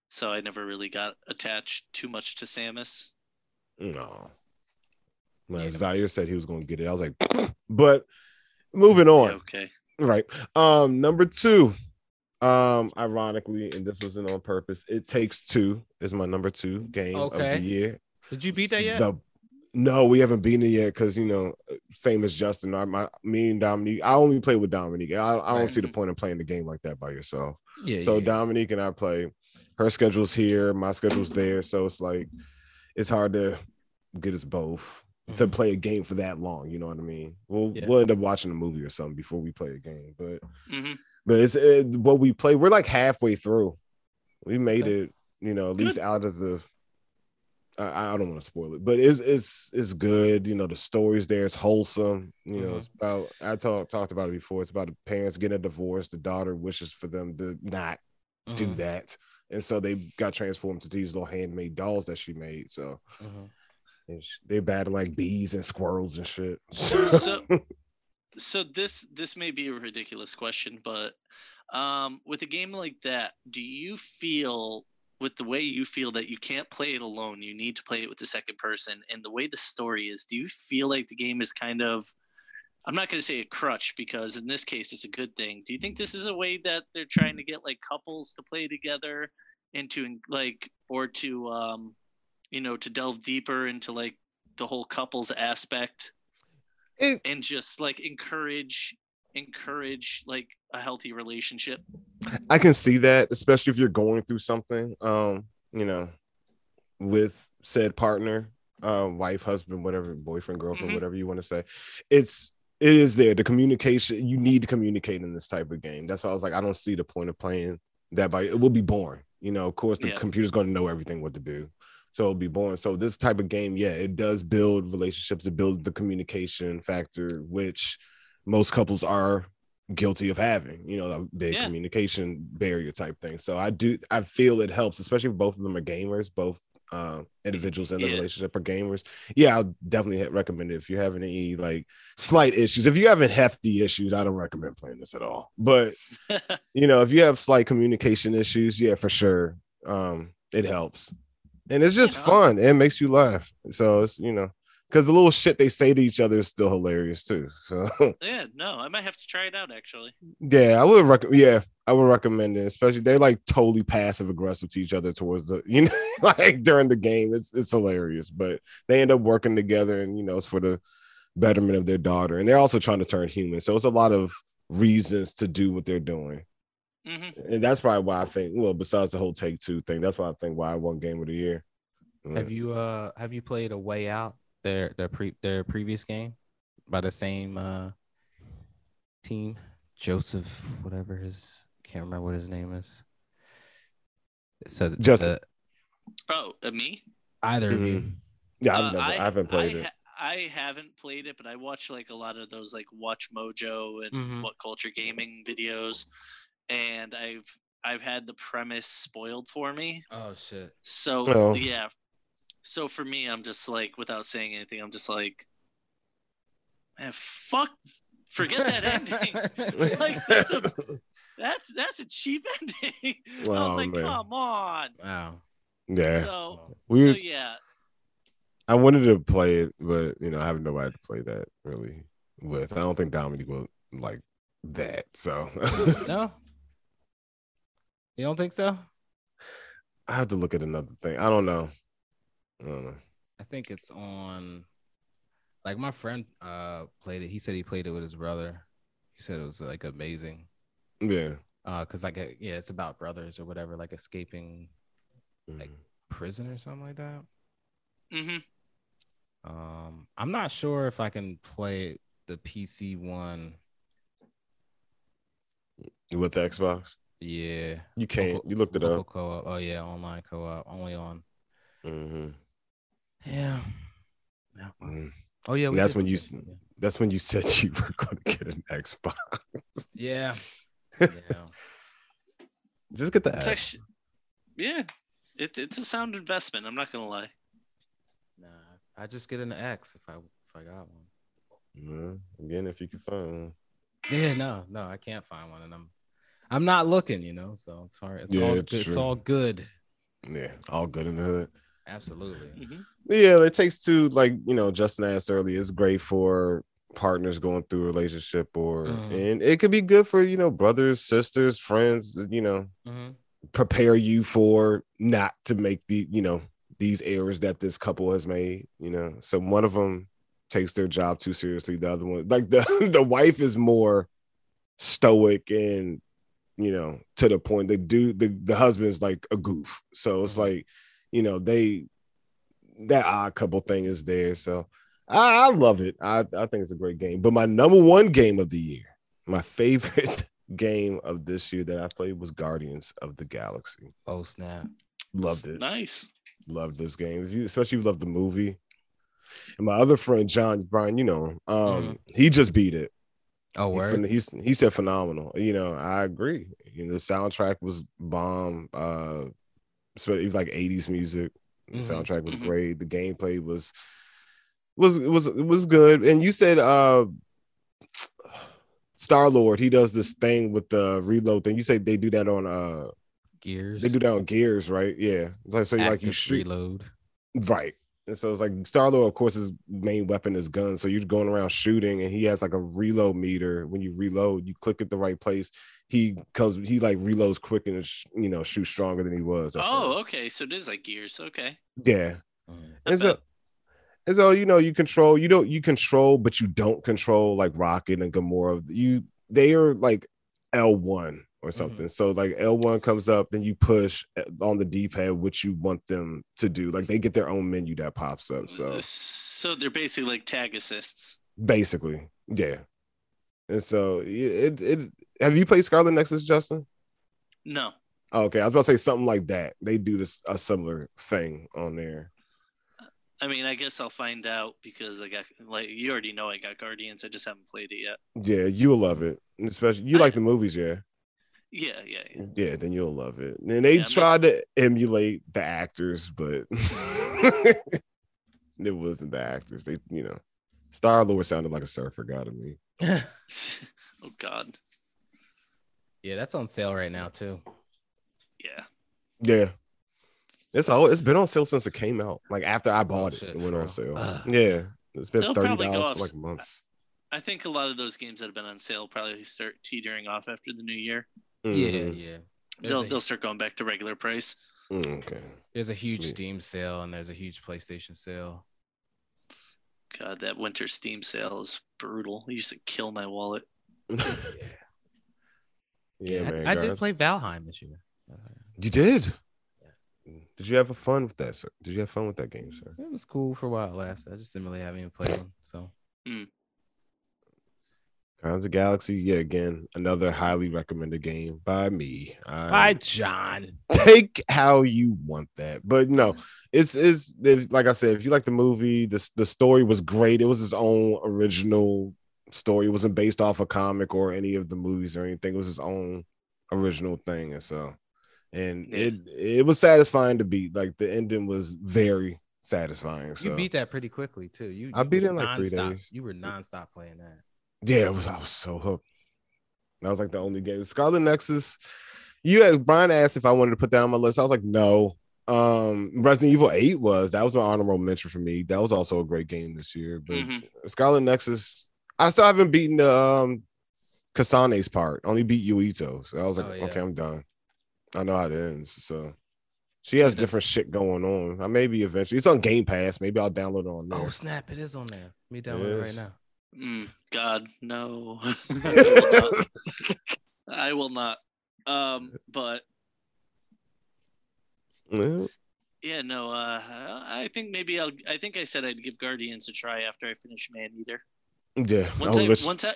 so I never really got attached too much to Samus. no. Well, Yeah. Zaire said he was going to get it. I was like, but moving on. Yeah, okay. Right. Um, number two. Um, ironically, and this wasn't on purpose. It takes two is my number two game of the year. Did you beat that yet? The no, we haven't beaten it yet because you know, same as Justin. I, my, me and Dominique. I only play with Dominique. I, I don't Right. see the point in playing the game like that by yourself. yeah. So yeah. Dominique and I play. Her schedule's here, my schedule's there. So it's like it's hard to get us both to Mhm. play a game for that long. You know what I mean? We'll Yeah. we'll end up watching a movie or something before we play a game. But hmm but it's uh, what we play. We're like halfway through. We made Okay. it. You know, at Good. least out of the. I, I don't want to spoil it, but it's it's it's good. You know, the story's there. It's wholesome. You know, Mhm. it's about. I talked talked about it before. It's about the parents getting a divorce. The daughter wishes for them to not do Mhm, that. And so they got transformed to these little handmade dolls that she made. So mhm. and sh- they battle like bees and squirrels and shit. So, so this this may be a ridiculous question, but um, with a game like that, do you feel with the way you feel that you can't play it alone, you need to play it with the second person, and the way the story is, do you feel like the game is kind of I'm not going to say a crutch because in this case it's a good thing. Do you think this is a way that they're trying to get like couples to play together into like or to um you know to delve deeper into like the whole couples aspect It- and just like encourage encourage like a healthy relationship? I can see that, especially if you're going through something, um, you know, with said partner, uh, wife, husband, whatever, boyfriend, girlfriend, Mhm. whatever you want to say. It's it is there. The communication you need to communicate in this type of game. That's why I was like, I don't see the point of playing that by it will be boring. You know, of course, the Yeah. computer's going to know everything what to do. So it'll be boring. So this type of game, yeah, it does build relationships. It builds the communication factor, which most couples are guilty of having. You know, a big Yeah. communication barrier type thing. So I do, I feel it helps, especially if both of them are gamers. Both uh, individuals in the Yeah. relationship are gamers. Yeah, I'll definitely recommend it if you're having any like slight issues. If you're having hefty issues, I don't recommend playing this at all. But you know, if you have slight communication issues, yeah, for sure. Um, it helps. And it's just fun. It makes you laugh. So it's you know, because the little shit they say to each other is still hilarious too. So yeah, no, I might have to try it out actually. yeah, I would recommend yeah, I would recommend it, especially they're like totally passive aggressive to each other towards the you know, like during the game. It's it's hilarious, but they end up working together and you know, it's for the betterment of their daughter. And they're also trying to turn human. So it's a lot of reasons to do what they're doing. hmm And that's probably why I think, well, besides the whole take two thing, that's why I think why I won game of the year. Have you uh have you played a way out their their pre their previous game by the same uh team? Joseph, whatever his can't remember what his name is. So Justin. the- Oh, uh, me? either of you. Yeah, I've Uh, never, I, haven't played I, it. I haven't played it, but I watch like a lot of those like WatchMojo and Mhm. WhatCulture Gaming videos, and I've I've had the premise spoiled for me. Oh shit. So Oh. yeah, so for me, I'm just like without saying anything, I'm just like, man, fuck, forget that ending. like that's a that's that's a cheap ending. I Oh, was like, man. come on. Wow. yeah, So we. so yeah, I wanted to play it, but you know, I have nobody to play that really with. I don't think Dominic will like that. So No. You don't think so? I have to look at another thing. I don't know. I don't know. I think it's on. Like my friend uh played it. He said he played it with his brother. He said it was like amazing. Yeah. Uh, cause like yeah, it's about brothers or whatever, like escaping Like- prison or something like that. Mm-hmm. Um, I'm not sure if I can play the PC one. with the Xbox, Yeah, you can't. Local- You looked it up. co-op. Oh yeah, online co-op only on. hmm Yeah. yeah. Mm. Oh yeah, That's did when you. That's when you said you were going to get an Xbox. Yeah. Yeah. yeah. Just get the It's X. actually, yeah, it, it's a sound investment. I'm not gonna lie. Nah, I just get an X if I if I got one. Yeah, Again, if you can find one. Yeah, no, no, I can't find one, and I'm I'm not looking, you know. So it's hard. It's Yeah, all it's. It's all good. Yeah, all good in the hood. Absolutely. Mhm. Yeah, it takes two. Like you know, Justin asked earlier, it's great for partners going through a relationship, or Mhm. and it could be good for you know brothers, sisters, friends. You know, Mhm. prepare you for not to make the you know these errors that this couple has made. You know, so one of them takes their job too seriously. The other one, like the the wife, is more stoic and you know to the point. The dude, the the husband is like a goof. So it's Mhm. like you know they that odd couple thing is there. So I, I love it. I I think it's a great game. But my number one game of the year, my favorite game of this year that I played was Guardians of the Galaxy. Oh snap. Loved it. Nice. Loved this game. If you, especially if you love the movie. And my other friend John Brian, you know, him, um, Mhm. he just beat it. Oh He, word. fin- he's he said phenomenal. You know, I agree. You know, the soundtrack was bomb. Uh, so it was like '80s music. The Mhm. soundtrack was great. The gameplay was was was was good. And you said uh Star Lord, he does this thing with the reload thing. You say they do that on uh Gears. they do that on gears, right? Yeah. Like so like you Active shoot reload. right. And so it's like Star Lord, of course, his main weapon is guns. So you're going around shooting, and he has like a reload meter. When you reload, you click at the right place. He comes, he like reloads quick and you know shoots stronger than he was. at Oh, first. okay. So it is like Gears. Okay. yeah. Mm. And Not so, and so you know you control, you don't you control, but you don't control like Rocket and Gamora. You they are like L one or something. So like L one comes up, then you push uh, on the D pad what you want them to do. Like they get their own menu that pops up. So so they're basically like tag assists. basically, yeah. And so it it have you played Scarlet Nexus, Justin? No. Oh, okay, I was about to say something like that. They do this a similar thing on there. I mean, I guess I'll find out because I got like you already know I got Guardians. I just haven't played it yet. Yeah, you'll love it. Especially you like the movies, yeah. Yeah, yeah, yeah. Yeah, then you'll love it. And they Yeah, tried to emulate the actors, but it wasn't the actors. They, you know, Star Lord sounded like a surfer guy to me. oh God. Yeah, that's on sale right now too. Yeah. Yeah. It's all it's been on sale since it came out. Like after I bought it, shit, it went bro. on sale. Ugh. Yeah. It's been They'll thirty dollars for like months. I think a lot of those games that have been on sale probably start teetering off after the new year. Yeah, Mhm. yeah. There's They'll a, they'll start going back to regular price. Mm, okay. there's a huge Yeah. Steam sale and there's a huge PlayStation sale. God, that winter Steam sale is brutal. It used to kill my wallet. yeah, I- man. I, did play Valheim this year. You did. Did you have fun with that, sir? Did you have fun with that game, sir? It was cool for a while last. I just didn't really have any play one. So hmm. Guardians of Galaxy, yeah, again, another highly recommended game by me. I Bye, John. take how you want that, but no, it's it's if, like I said, if you like the movie, the the story was great. It was his own original story. It wasn't based off a comic or any of the movies or anything. It was his own original thing, and so, and Yeah. it it was satisfying to beat. Like the ending was very satisfying. So You beat that pretty quickly too. You, I beat it in, like, three days. You were nonstop playing that. Yeah, it was. I was so hooked. That was like the only game. Scarlet Nexus. You had Brian asked if I wanted to put that on my list. I was like, no. Um, Resident Evil 8 was that was an honorable mention for me. That was also a great game this year. But Mhm. Scarlet Nexus, I still haven't beaten the um Kasane's part. Only beat Yuito. So I was like, Oh, yeah. okay, I'm done. I know how it ends. So she has That's- different shit going on. I maybe eventually it's on Game Pass. Maybe I'll download it on there. Oh snap! It is on there. Me download it right now. Mm, God, no. I will not. I will not. Um, but Yeah. yeah, no. Uh, I think maybe I'll. I think I said I'd give Guardians a try after I finish Maneater. Yeah. Once I'll I once I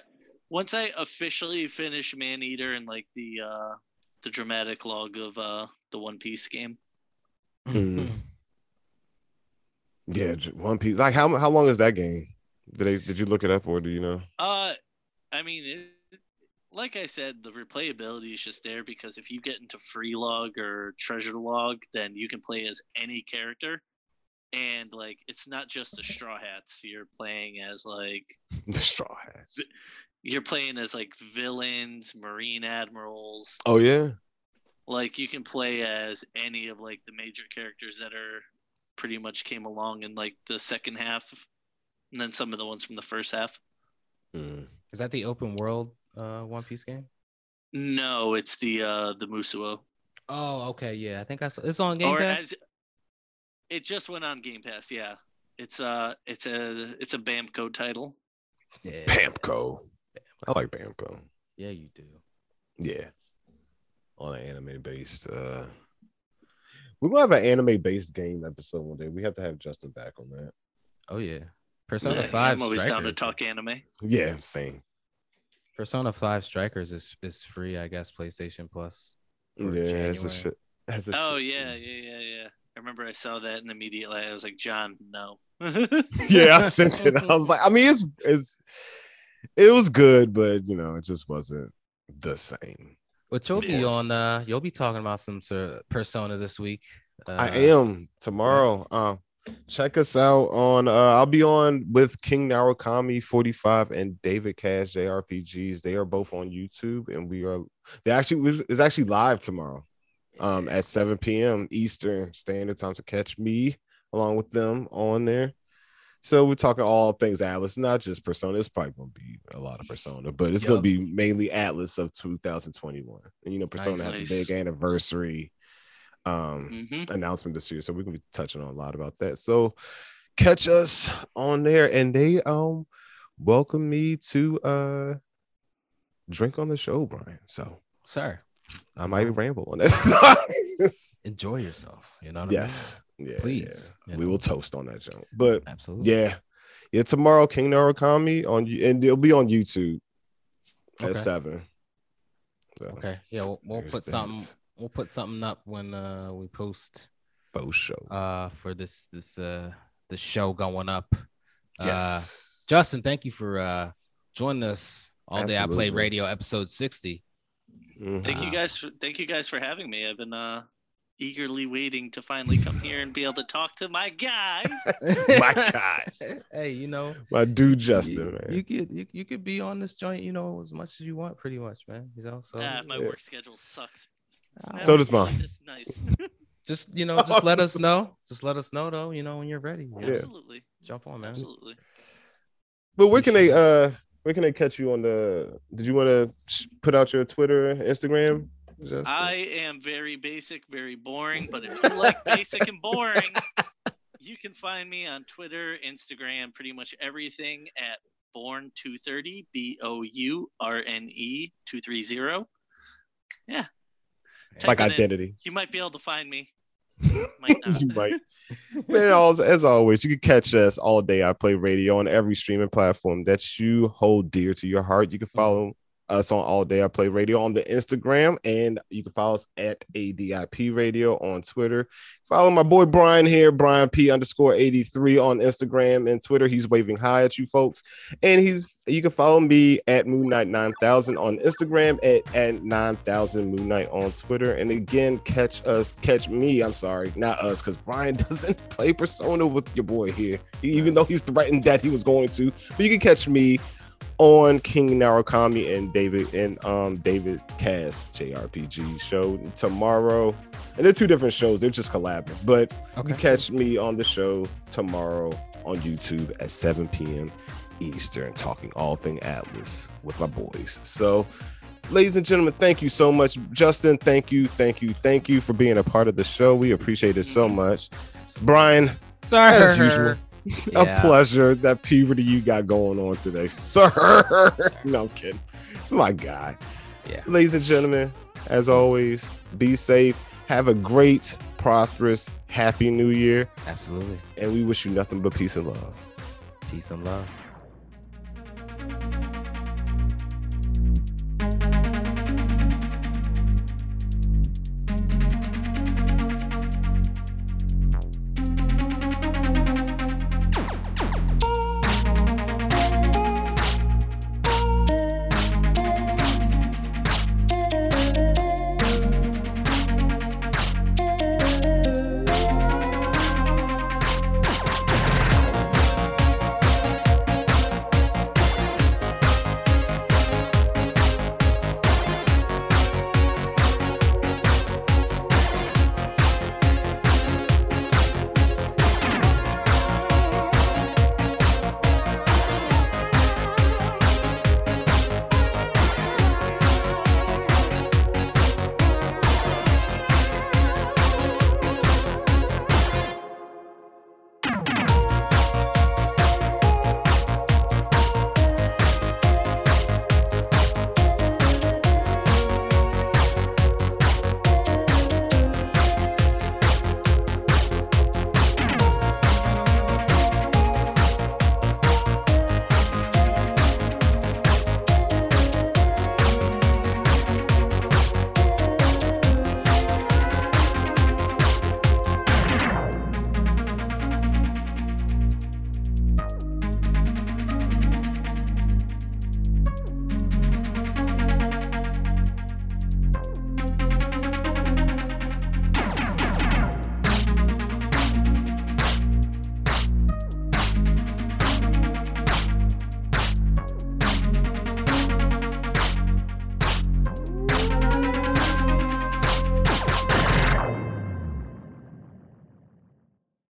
once I officially finish Maneater and like the uh the dramatic log of uh the One Piece game. Mm. Yeah, One Piece. Like how how long is that game? Did they did you look it up or do you know? Uh, I mean, it, like I said, the replayability is just there because if you get into free log or treasure log, then you can play as any character, and like it's not just the Straw Hats. You're playing as like The Straw Hats. you're playing as like villains, marine admirals. Oh yeah. Like you can play as any of like the major characters that are pretty much came along in like the second half, and then some of the ones from the first half. Mm. Is that the open world uh One Piece game? No, it's the uh the Musou. Oh, okay, yeah. I think I saw it's on Game or Pass. as it just went on Game Pass. Yeah, it's a it's a it's a Bamco title. Yeah, Bamco. I like Bamco. yeah, you do. Yeah. On an anime based uh we're gonna have an anime based game episode one day. We have to have Justin back on that. Oh yeah, Persona Yeah, Five. I'm always down to talk anime. Yeah, same. Persona Five Strikers is is free, I guess. PlayStation Plus. for Yeah, it's a shit. That's a Oh shit yeah, yeah, yeah, yeah. I remember I saw that and immediately I was like, John, no. yeah, I sent it. I was like, I mean, it's it's it was good, but you know, it just wasn't the same. But you'll be on. uh You'll be talking about some sort of Persona this week. Uh, I am tomorrow. Uh, check us out on. Uh, I'll be on with King Narukami 45 and David Cash JRPGs. They are both on YouTube, and we are. They actually it's actually live tomorrow, um, at 7 p.m. Eastern Standard Time to catch me along with them on there. So we're talking all things Atlus, not just Persona. It's probably going to be a lot of Persona, but it's going to be mainly Atlus of 2021. And you know, Persona Nice. had a big anniversary um, hmm announcement this year, so we're going to be touching on a lot about that. So catch us on there, and they um welcome me to uh drink on the show, Brian. So Sir, I might ramble on that. enjoy yourself. You know what yes, yeah, Please, yeah. we know. will toast on that jump, but. Absolutely. Yeah. Yeah, tomorrow King Narukami on you and it'll be on YouTube at Okay. seven. So, Okay. Yeah, we'll, we'll put that. something. We'll put something up when uh we post Both show. uh for this this uh the show going up. Uh, yes. Justin, thank you for uh joining us all day. I play radio episode sixty. Thank you Uh, guys. For, thank you guys for having me. I've been uh eagerly waiting to finally come here and be able to talk to my guys. My guys. Hey, you know, My dude you, Justin, man. you could you, you could be on this joint, you know, as much as you want, pretty much, man. You know, so Ah, my yeah. work schedule sucks. It's So does mine. This nice. just you know, just let us know. Just let us know though, you know, when you're ready. Yeah. Absolutely. Jump on, man. Absolutely. but where can they uh where can they catch you on the did you want to put out your Twitter, Instagram? Justin? I am very basic, very boring, but if you like basic and boring, you can find me on Twitter, Instagram, pretty much everything at bourne230, B O U R N E 230. Yeah. Type like it in. identity. You might be able to find me. Might not. you might. Man, as, as always, you can catch us all day. I play radio on every streaming platform that you hold dear to your heart. You can mm-hmm. follow us on all day. I play radio on the Instagram, and you can follow us at ADIP Radio on Twitter. Follow my boy Brian here, Brian P underscore 83 on Instagram and Twitter. He's waving hi at you folks. And he's you can follow me at Moon Knight 9000 on Instagram at, at 9000 Moon Knight on Twitter. And again, catch us, catch me. I'm sorry, not us, because Brian doesn't play Persona with your boy here, even though he's threatened that he was going to. But you can catch me on King Narukami and David and um David Cass JRPG show tomorrow. And they're two different shows, they're just collabing. But you Okay. can catch me on the show tomorrow on YouTube at 7 p.m. Eastern, talking all thing Atlus with my boys. So, ladies and gentlemen, thank you so much. Justin, thank you, thank you, thank you for being a part of the show. We appreciate it so much. Brian, Sorry. as usual, Yeah. a pleasure. That puberty you got going on today, sir. no, I'm kidding. My guy. Yeah. Ladies and gentlemen, as always, be safe. Have a great, prosperous, happy new year. Absolutely. And we wish you nothing but peace and love. Peace and love.